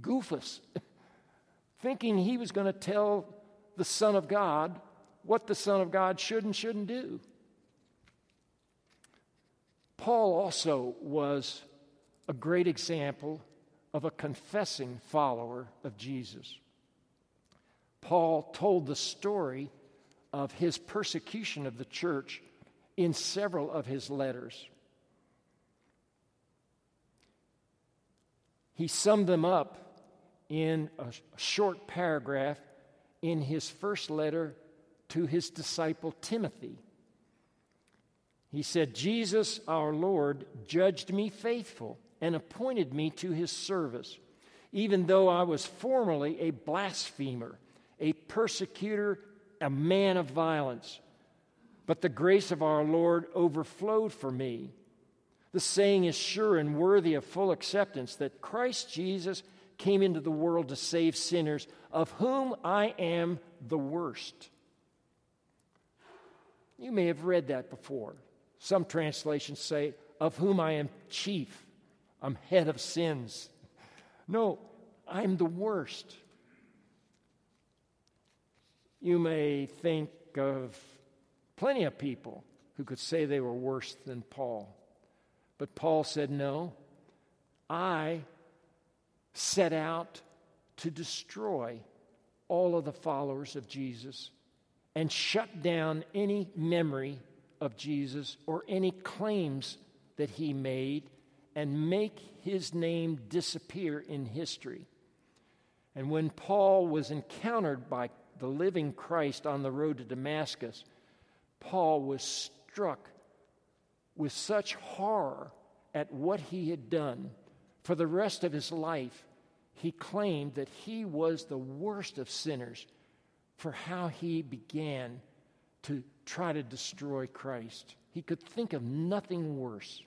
goofus, thinking he was going to tell the Son of God what the Son of God should and shouldn't do. Paul also was a great example of a confessing follower of Jesus. Paul told the story of his persecution of the church in several of his letters. He summed them up in a short paragraph in his first letter to his disciple Timothy. He said, Jesus our Lord judged me faithful and appointed me to his service, even though I was formerly a blasphemer, a persecutor, a man of violence. But the grace of our Lord overflowed for me. The saying is sure and worthy of full acceptance that Christ Jesus came into the world to save sinners, of whom I am the worst. You may have read that before. Some translations say, of whom I am chief. I'm head of sins. No, I'm the worst. You may think of plenty of people who could say they were worse than Paul. But Paul said, No, I set out to destroy all of the followers of Jesus and shut down any memory of Jesus or any claims that he made and make his name disappear in history. And when Paul was encountered by the living Christ on the road to Damascus, Paul was struck with such horror at what he had done. For the rest of his life, he claimed that he was the worst of sinners for how he began to try to destroy Christ. He could think of nothing worse.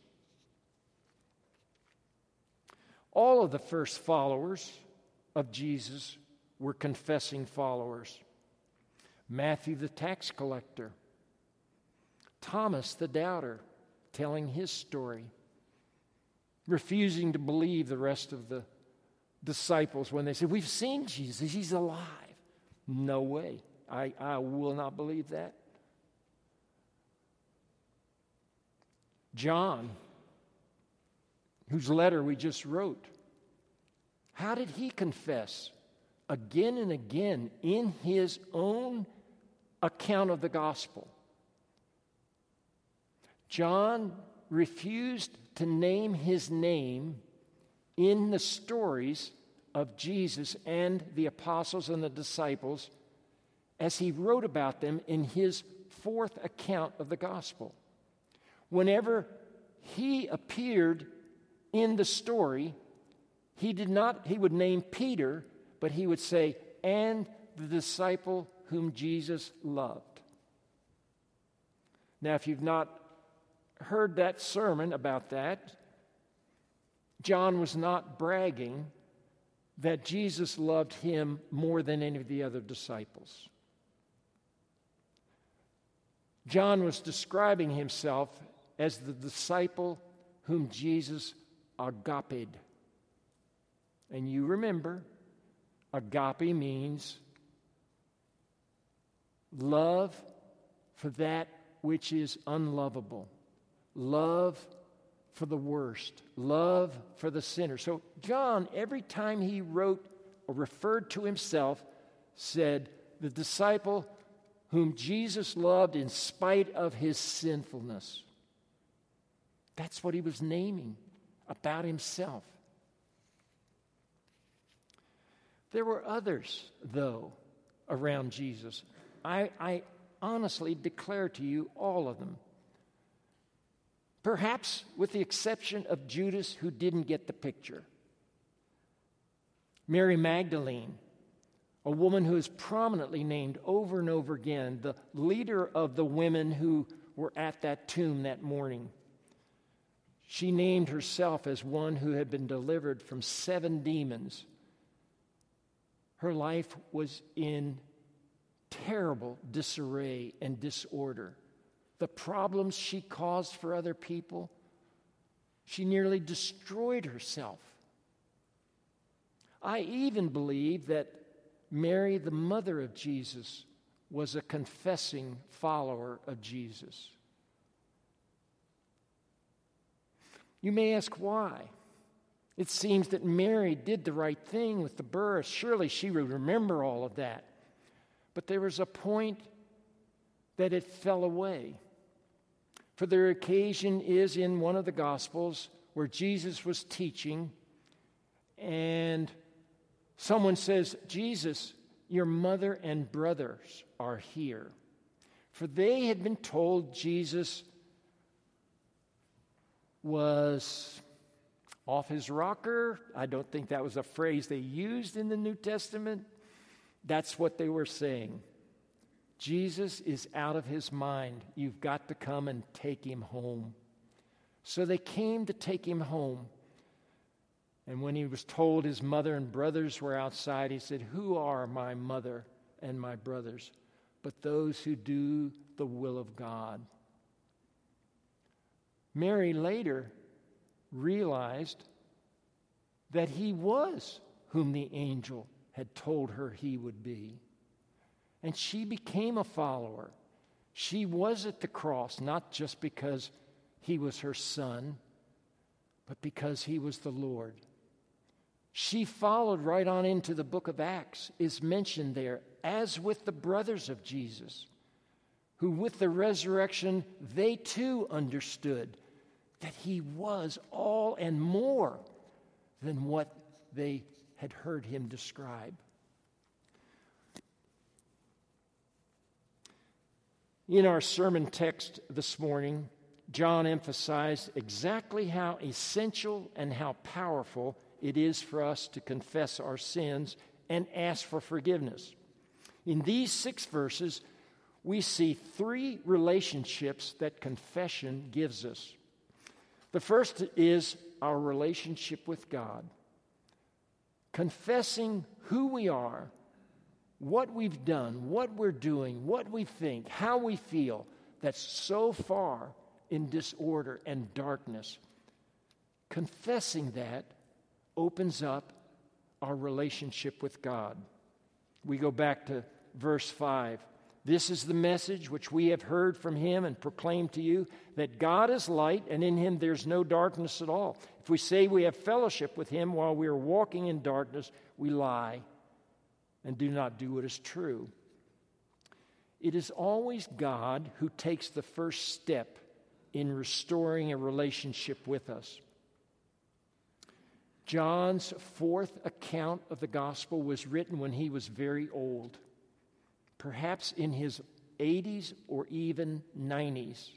All of the first followers of Jesus were confessing followers. Matthew, the tax collector, Thomas, the doubter, telling his story, refusing to believe the rest of the disciples when they said, We've seen Jesus, he's alive. No way. I, I will not believe that. John, whose letter we just wrote, how did he confess again and again in his own account of the gospel? John refused to name his name in the stories of Jesus and the apostles and the disciples as he wrote about them in his fourth account of the gospel. Whenever he appeared in the story, he did not, he would name Peter, but he would say, and the disciple whom Jesus loved. Now, if you've not heard that sermon about that, John was not bragging that Jesus loved him more than any of the other disciples. John was describing himself as the disciple whom Jesus agaped. And you remember, agape means love for that which is unlovable, love for the worst, love for the sinner. So, John, every time he wrote or referred to himself, said, The disciple whom Jesus loved in spite of his sinfulness. That's what he was naming about himself. There were others, though, around Jesus. I, I honestly declare to you all of them. Perhaps with the exception of Judas, who didn't get the picture. Mary Magdalene, a woman who is prominently named over and over again, the leader of the women who were at that tomb that morning. She named herself as one who had been delivered from seven demons. Her life was in terrible disarray and disorder. The problems she caused for other people, she nearly destroyed herself. I even believe that Mary, the mother of Jesus, was a confessing follower of Jesus. You may ask why. It seems that Mary did the right thing with the birth. Surely she would remember all of that. But there was a point that it fell away. For their occasion is in one of the Gospels where Jesus was teaching, and someone says, Jesus, your mother and brothers are here. For they had been told Jesus was off his rocker. I don't think that was a phrase they used in the New Testament. That's what they were saying. Jesus is out of his mind. You've got to come and take him home. So they came to take him home. And when he was told his mother and brothers were outside, he said, Who are my mother and my brothers? But those who do the will of God. Mary later realized that he was whom the angel had told her he would be. And she became a follower. She was at the cross, not just because he was her son, but because he was the Lord. She followed right on into the book of Acts, is mentioned there, as with the brothers of Jesus, who with the resurrection, they too understood that he was all and more than what they had heard him describe. In our sermon text this morning, John emphasized exactly how essential and how powerful it is for us to confess our sins and ask for forgiveness. In these six verses, we see three relationships that confession gives us. The first is our relationship with God. Confessing who we are, what we've done, what we're doing, what we think, how we feel, that's so far in disorder and darkness. Confessing that opens up our relationship with God. We go back to verse 5. This is the message which we have heard from him and proclaimed to you that God is light and in him there's no darkness at all. If we say we have fellowship with him while we are walking in darkness, we lie and do not do what is true. It is always God who takes the first step in restoring a relationship with us. John's fourth account of the gospel was written when he was very old perhaps in his 80s or even 90s.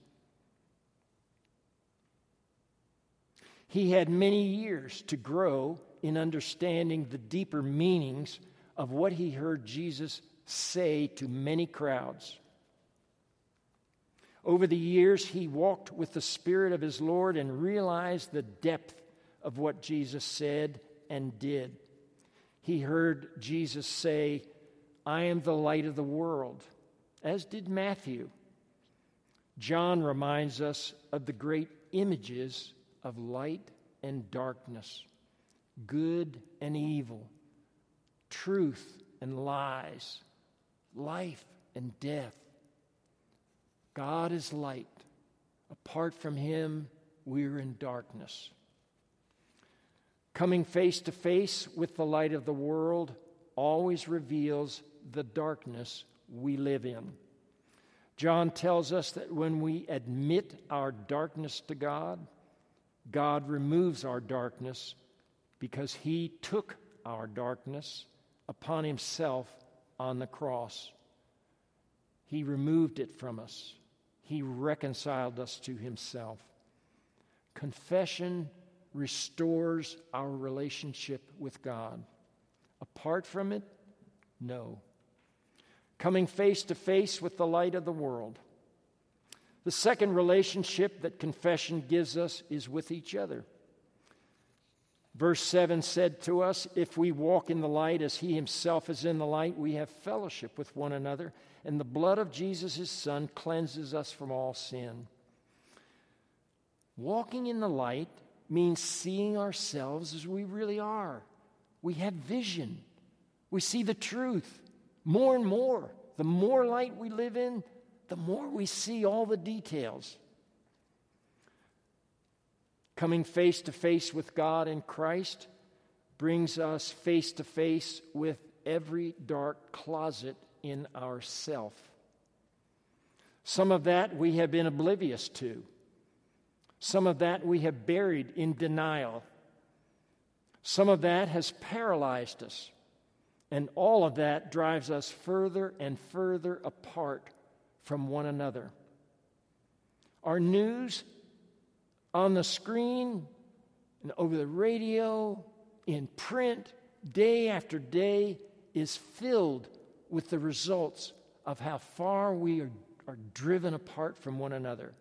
He had many years to grow in understanding the deeper meanings of what he heard Jesus say to many crowds. Over the years, he walked with the Spirit of his Lord and realized the depth of what Jesus said and did. He heard Jesus say, I am the light of the world, as did Matthew. John reminds us of the great images of light and darkness, good and evil, truth and lies, life and death. God is light. Apart from Him, we're in darkness. Coming face to face with the light of the world always reveals the darkness we live in. John tells us that when we admit our darkness to God, God removes our darkness because he took our darkness upon himself on the cross. He removed it from us, he reconciled us to himself. Confession restores our relationship with God. Apart from it, no. Coming face to face with the light of the world. The second relationship that confession gives us is with each other. Verse 7 said to us, If we walk in the light as he himself is in the light, we have fellowship with one another, and the blood of Jesus, his son, cleanses us from all sin. Walking in the light means seeing ourselves as we really are. We have vision, we see the truth more and more. The more light we live in, the more we see all the details. Coming face to face with God in Christ brings us face to face with every dark closet in ourself. Some of that we have been oblivious to. Some of that we have buried in denial. Some of that has paralyzed us. And all of that drives us further and further apart from one another. Our news on the screen and over the radio, in print, day after day, is filled with the results of how far we are, are driven apart from one another,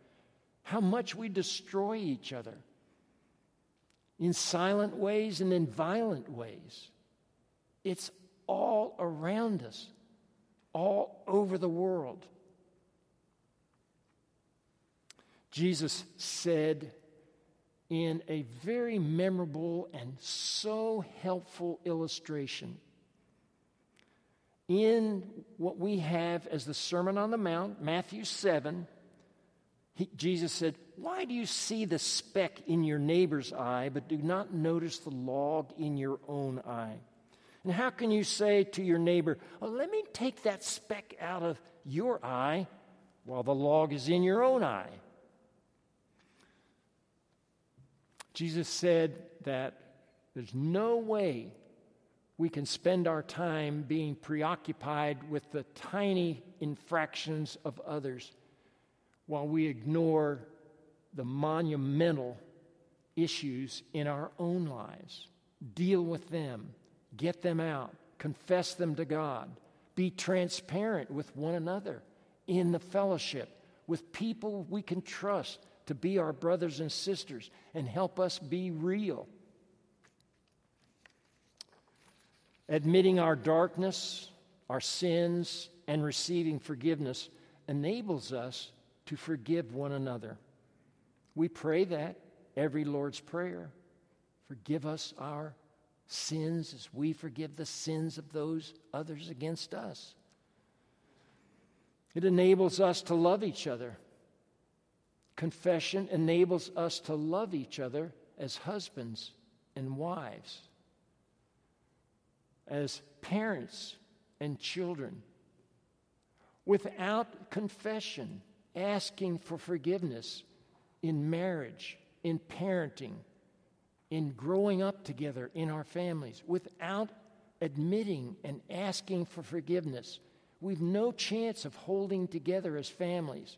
how much we destroy each other in silent ways and in violent ways. It's all around us, all over the world. Jesus said in a very memorable and so helpful illustration in what we have as the Sermon on the Mount, Matthew 7, he, Jesus said, Why do you see the speck in your neighbor's eye, but do not notice the log in your own eye? And how can you say to your neighbor, oh, Let me take that speck out of your eye while the log is in your own eye? Jesus said that there's no way we can spend our time being preoccupied with the tiny infractions of others while we ignore the monumental issues in our own lives. Deal with them, get them out, confess them to God, be transparent with one another in the fellowship with people we can trust to be our brothers and sisters and help us be real. Admitting our darkness, our sins, and receiving forgiveness enables us to forgive one another. We pray that every Lord's Prayer. Forgive us our sins as we forgive the sins of those others against us. It enables us to love each other Confession enables us to love each other as husbands and wives, as parents and children. Without confession, asking for forgiveness in marriage, in parenting, in growing up together in our families, without admitting and asking for forgiveness, we've no chance of holding together as families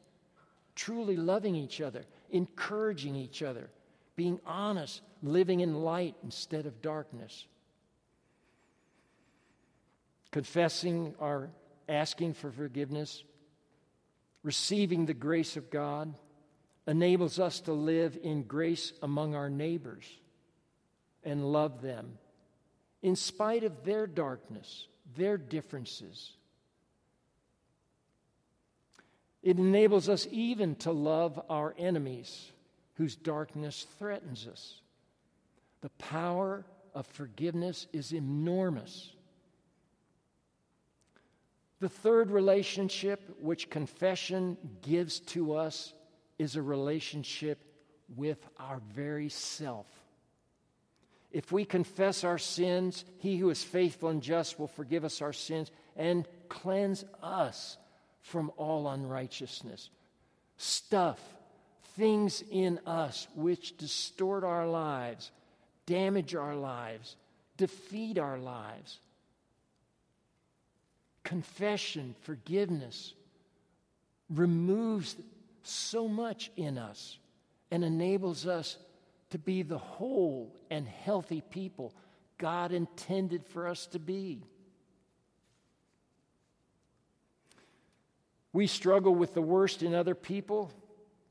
truly loving each other, encouraging each other, being honest, living in light instead of darkness. Confessing our asking for forgiveness, receiving the grace of God, enables us to live in grace among our neighbors and love them in spite of their darkness, their differences, it enables us even to love our enemies whose darkness threatens us. The power of forgiveness is enormous. The third relationship which confession gives to us is a relationship with our very self. If we confess our sins, he who is faithful and just will forgive us our sins and cleanse us from all unrighteousness. Stuff, things in us which distort our lives, damage our lives, defeat our lives. Confession, forgiveness removes so much in us and enables us to be the whole and healthy people God intended for us to be. We struggle with the worst in other people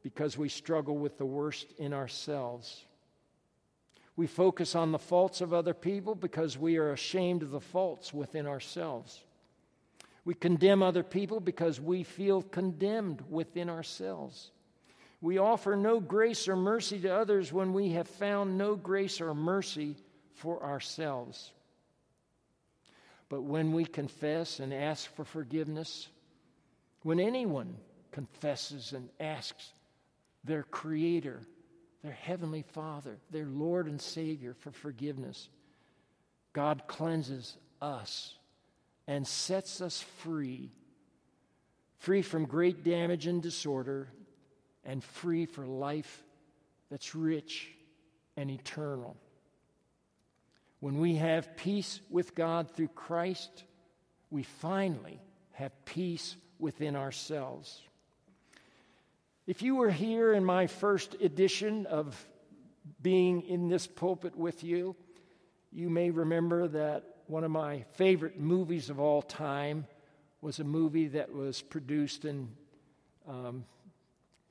because we struggle with the worst in ourselves. We focus on the faults of other people because we are ashamed of the faults within ourselves. We condemn other people because we feel condemned within ourselves. We offer no grace or mercy to others when we have found no grace or mercy for ourselves. But when we confess and ask for forgiveness, when anyone confesses and asks their Creator, their Heavenly Father, their Lord and Savior for forgiveness, God cleanses us and sets us free, free from great damage and disorder, and free for life that's rich and eternal. When we have peace with God through Christ, we finally have peace within ourselves. If you were here in my first edition of being in this pulpit with you, you may remember that one of my favorite movies of all time was a movie that was produced and um,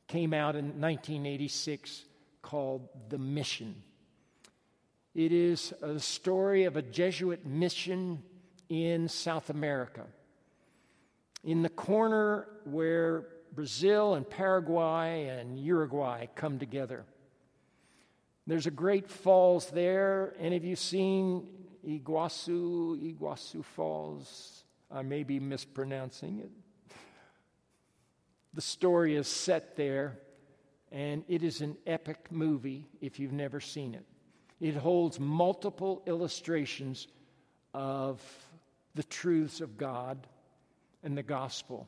came out in 1986 called The Mission. It is a story of a Jesuit mission in South America in the corner where Brazil and Paraguay and Uruguay come together. There's a great falls there. Any of you seen Iguazu, Iguazu Falls? I may be mispronouncing it. The story is set there, and it is an epic movie if you've never seen it. It holds multiple illustrations of the truths of God and the gospel.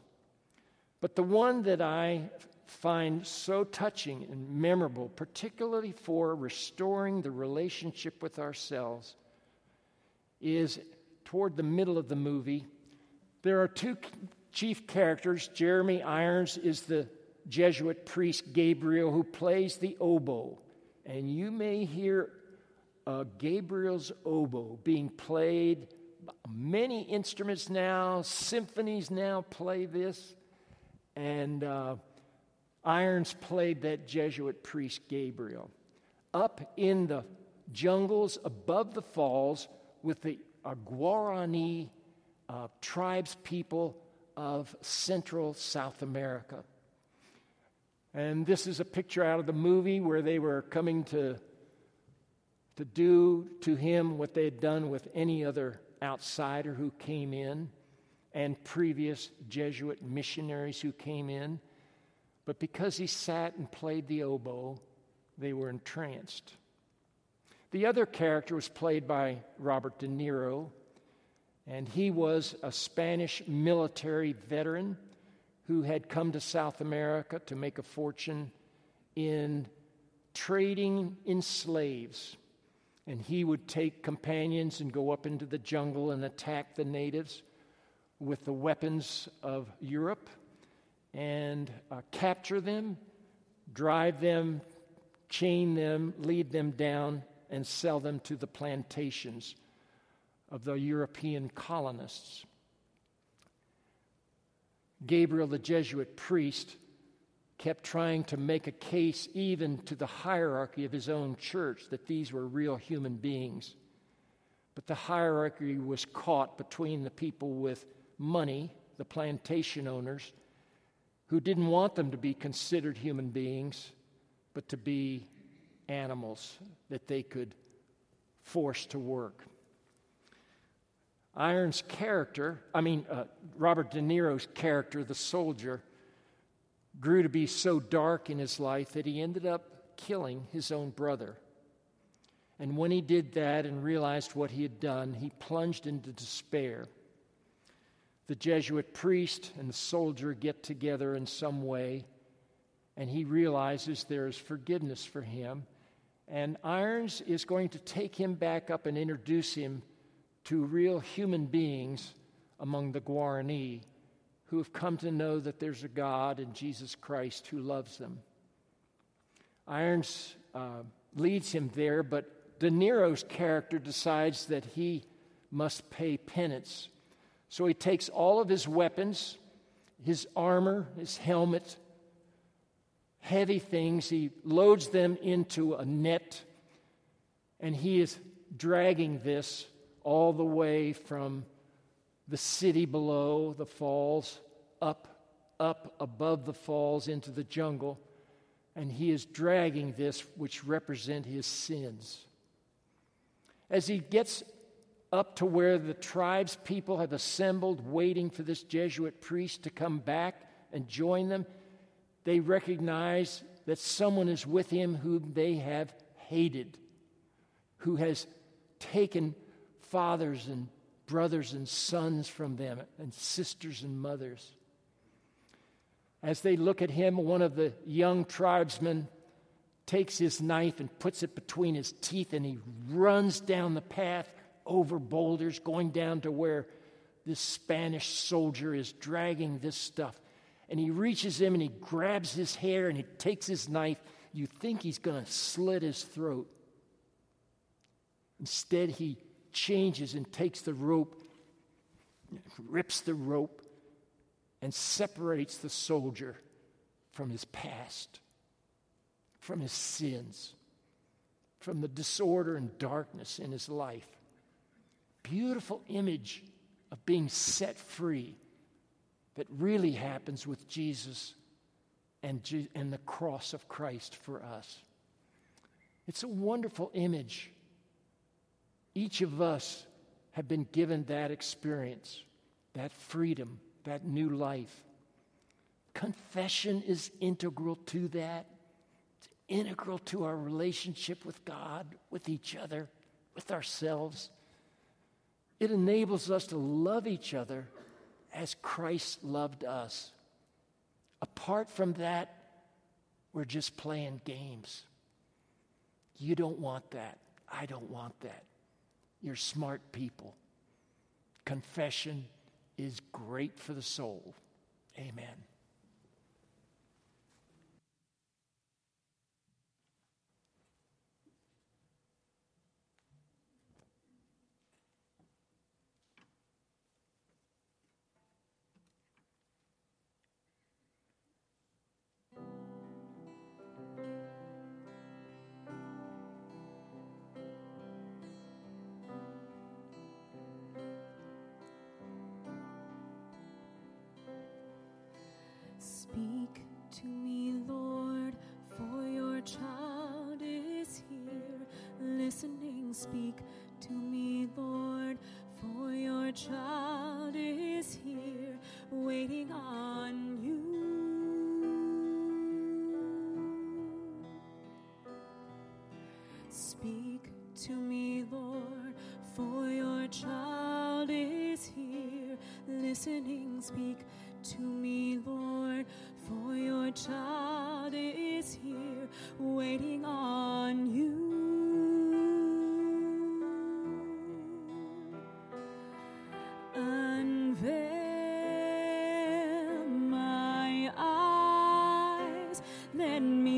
But the one that I find so touching and memorable, particularly for restoring the relationship with ourselves, is toward the middle of the movie. There are two chief characters. Jeremy Irons is the Jesuit priest Gabriel who plays the oboe. And you may hear uh, Gabriel's oboe being played many instruments now, symphonies now play this. And uh, Irons played that Jesuit priest Gabriel. Up in the jungles above the falls with the uh, Guarani uh, tribes people of Central South America. And this is a picture out of the movie where they were coming to, to do to him what they had done with any other outsider who came in and previous Jesuit missionaries who came in. But because he sat and played the oboe, they were entranced. The other character was played by Robert De Niro, and he was a Spanish military veteran who had come to South America to make a fortune in trading in slaves and he would take companions and go up into the jungle and attack the natives with the weapons of Europe and uh, capture them, drive them, chain them, lead them down, and sell them to the plantations of the European colonists. Gabriel, the Jesuit priest, kept trying to make a case even to the hierarchy of his own church that these were real human beings. But the hierarchy was caught between the people with money, the plantation owners, who didn't want them to be considered human beings, but to be animals that they could force to work. Irons' character, I mean, uh, Robert De Niro's character, the soldier, grew to be so dark in his life that he ended up killing his own brother. And when he did that and realized what he had done, he plunged into despair. The Jesuit priest and the soldier get together in some way, and he realizes there is forgiveness for him. And Irons is going to take him back up and introduce him to real human beings among the Guarani who have come to know that there's a God in Jesus Christ who loves them. Irons uh, leads him there, but De Niro's character decides that he must pay penance. So he takes all of his weapons, his armor, his helmet, heavy things, he loads them into a net, and he is dragging this all the way from the city below the falls, up, up above the falls into the jungle, and he is dragging this, which represent his sins. As he gets up to where the tribe's people have assembled, waiting for this Jesuit priest to come back and join them, they recognize that someone is with him whom they have hated, who has taken fathers and brothers and sons from them, and sisters and mothers. As they look at him, one of the young tribesmen takes his knife and puts it between his teeth, and he runs down the path over boulders, going down to where this Spanish soldier is dragging this stuff. And he reaches him and he grabs his hair and he takes his knife. You think he's going to slit his throat. Instead, he changes and takes the rope, rips the rope, and separates the soldier from his past, from his sins, from the disorder and darkness in his life. Beautiful image of being set free that really happens with Jesus and, and the cross of Christ for us. It's a wonderful image each of us have been given that experience, that freedom, that new life. Confession is integral to that. It's integral to our relationship with God, with each other, with ourselves. It enables us to love each other as Christ loved us. Apart from that, we're just playing games. You don't want that. I don't want that. You're smart people. Confession is great for the soul. Amen. Speak to me, Lord, for your child is here, waiting on you. Speak to me, Lord, for your child is here, listening. Speak to me,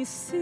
God,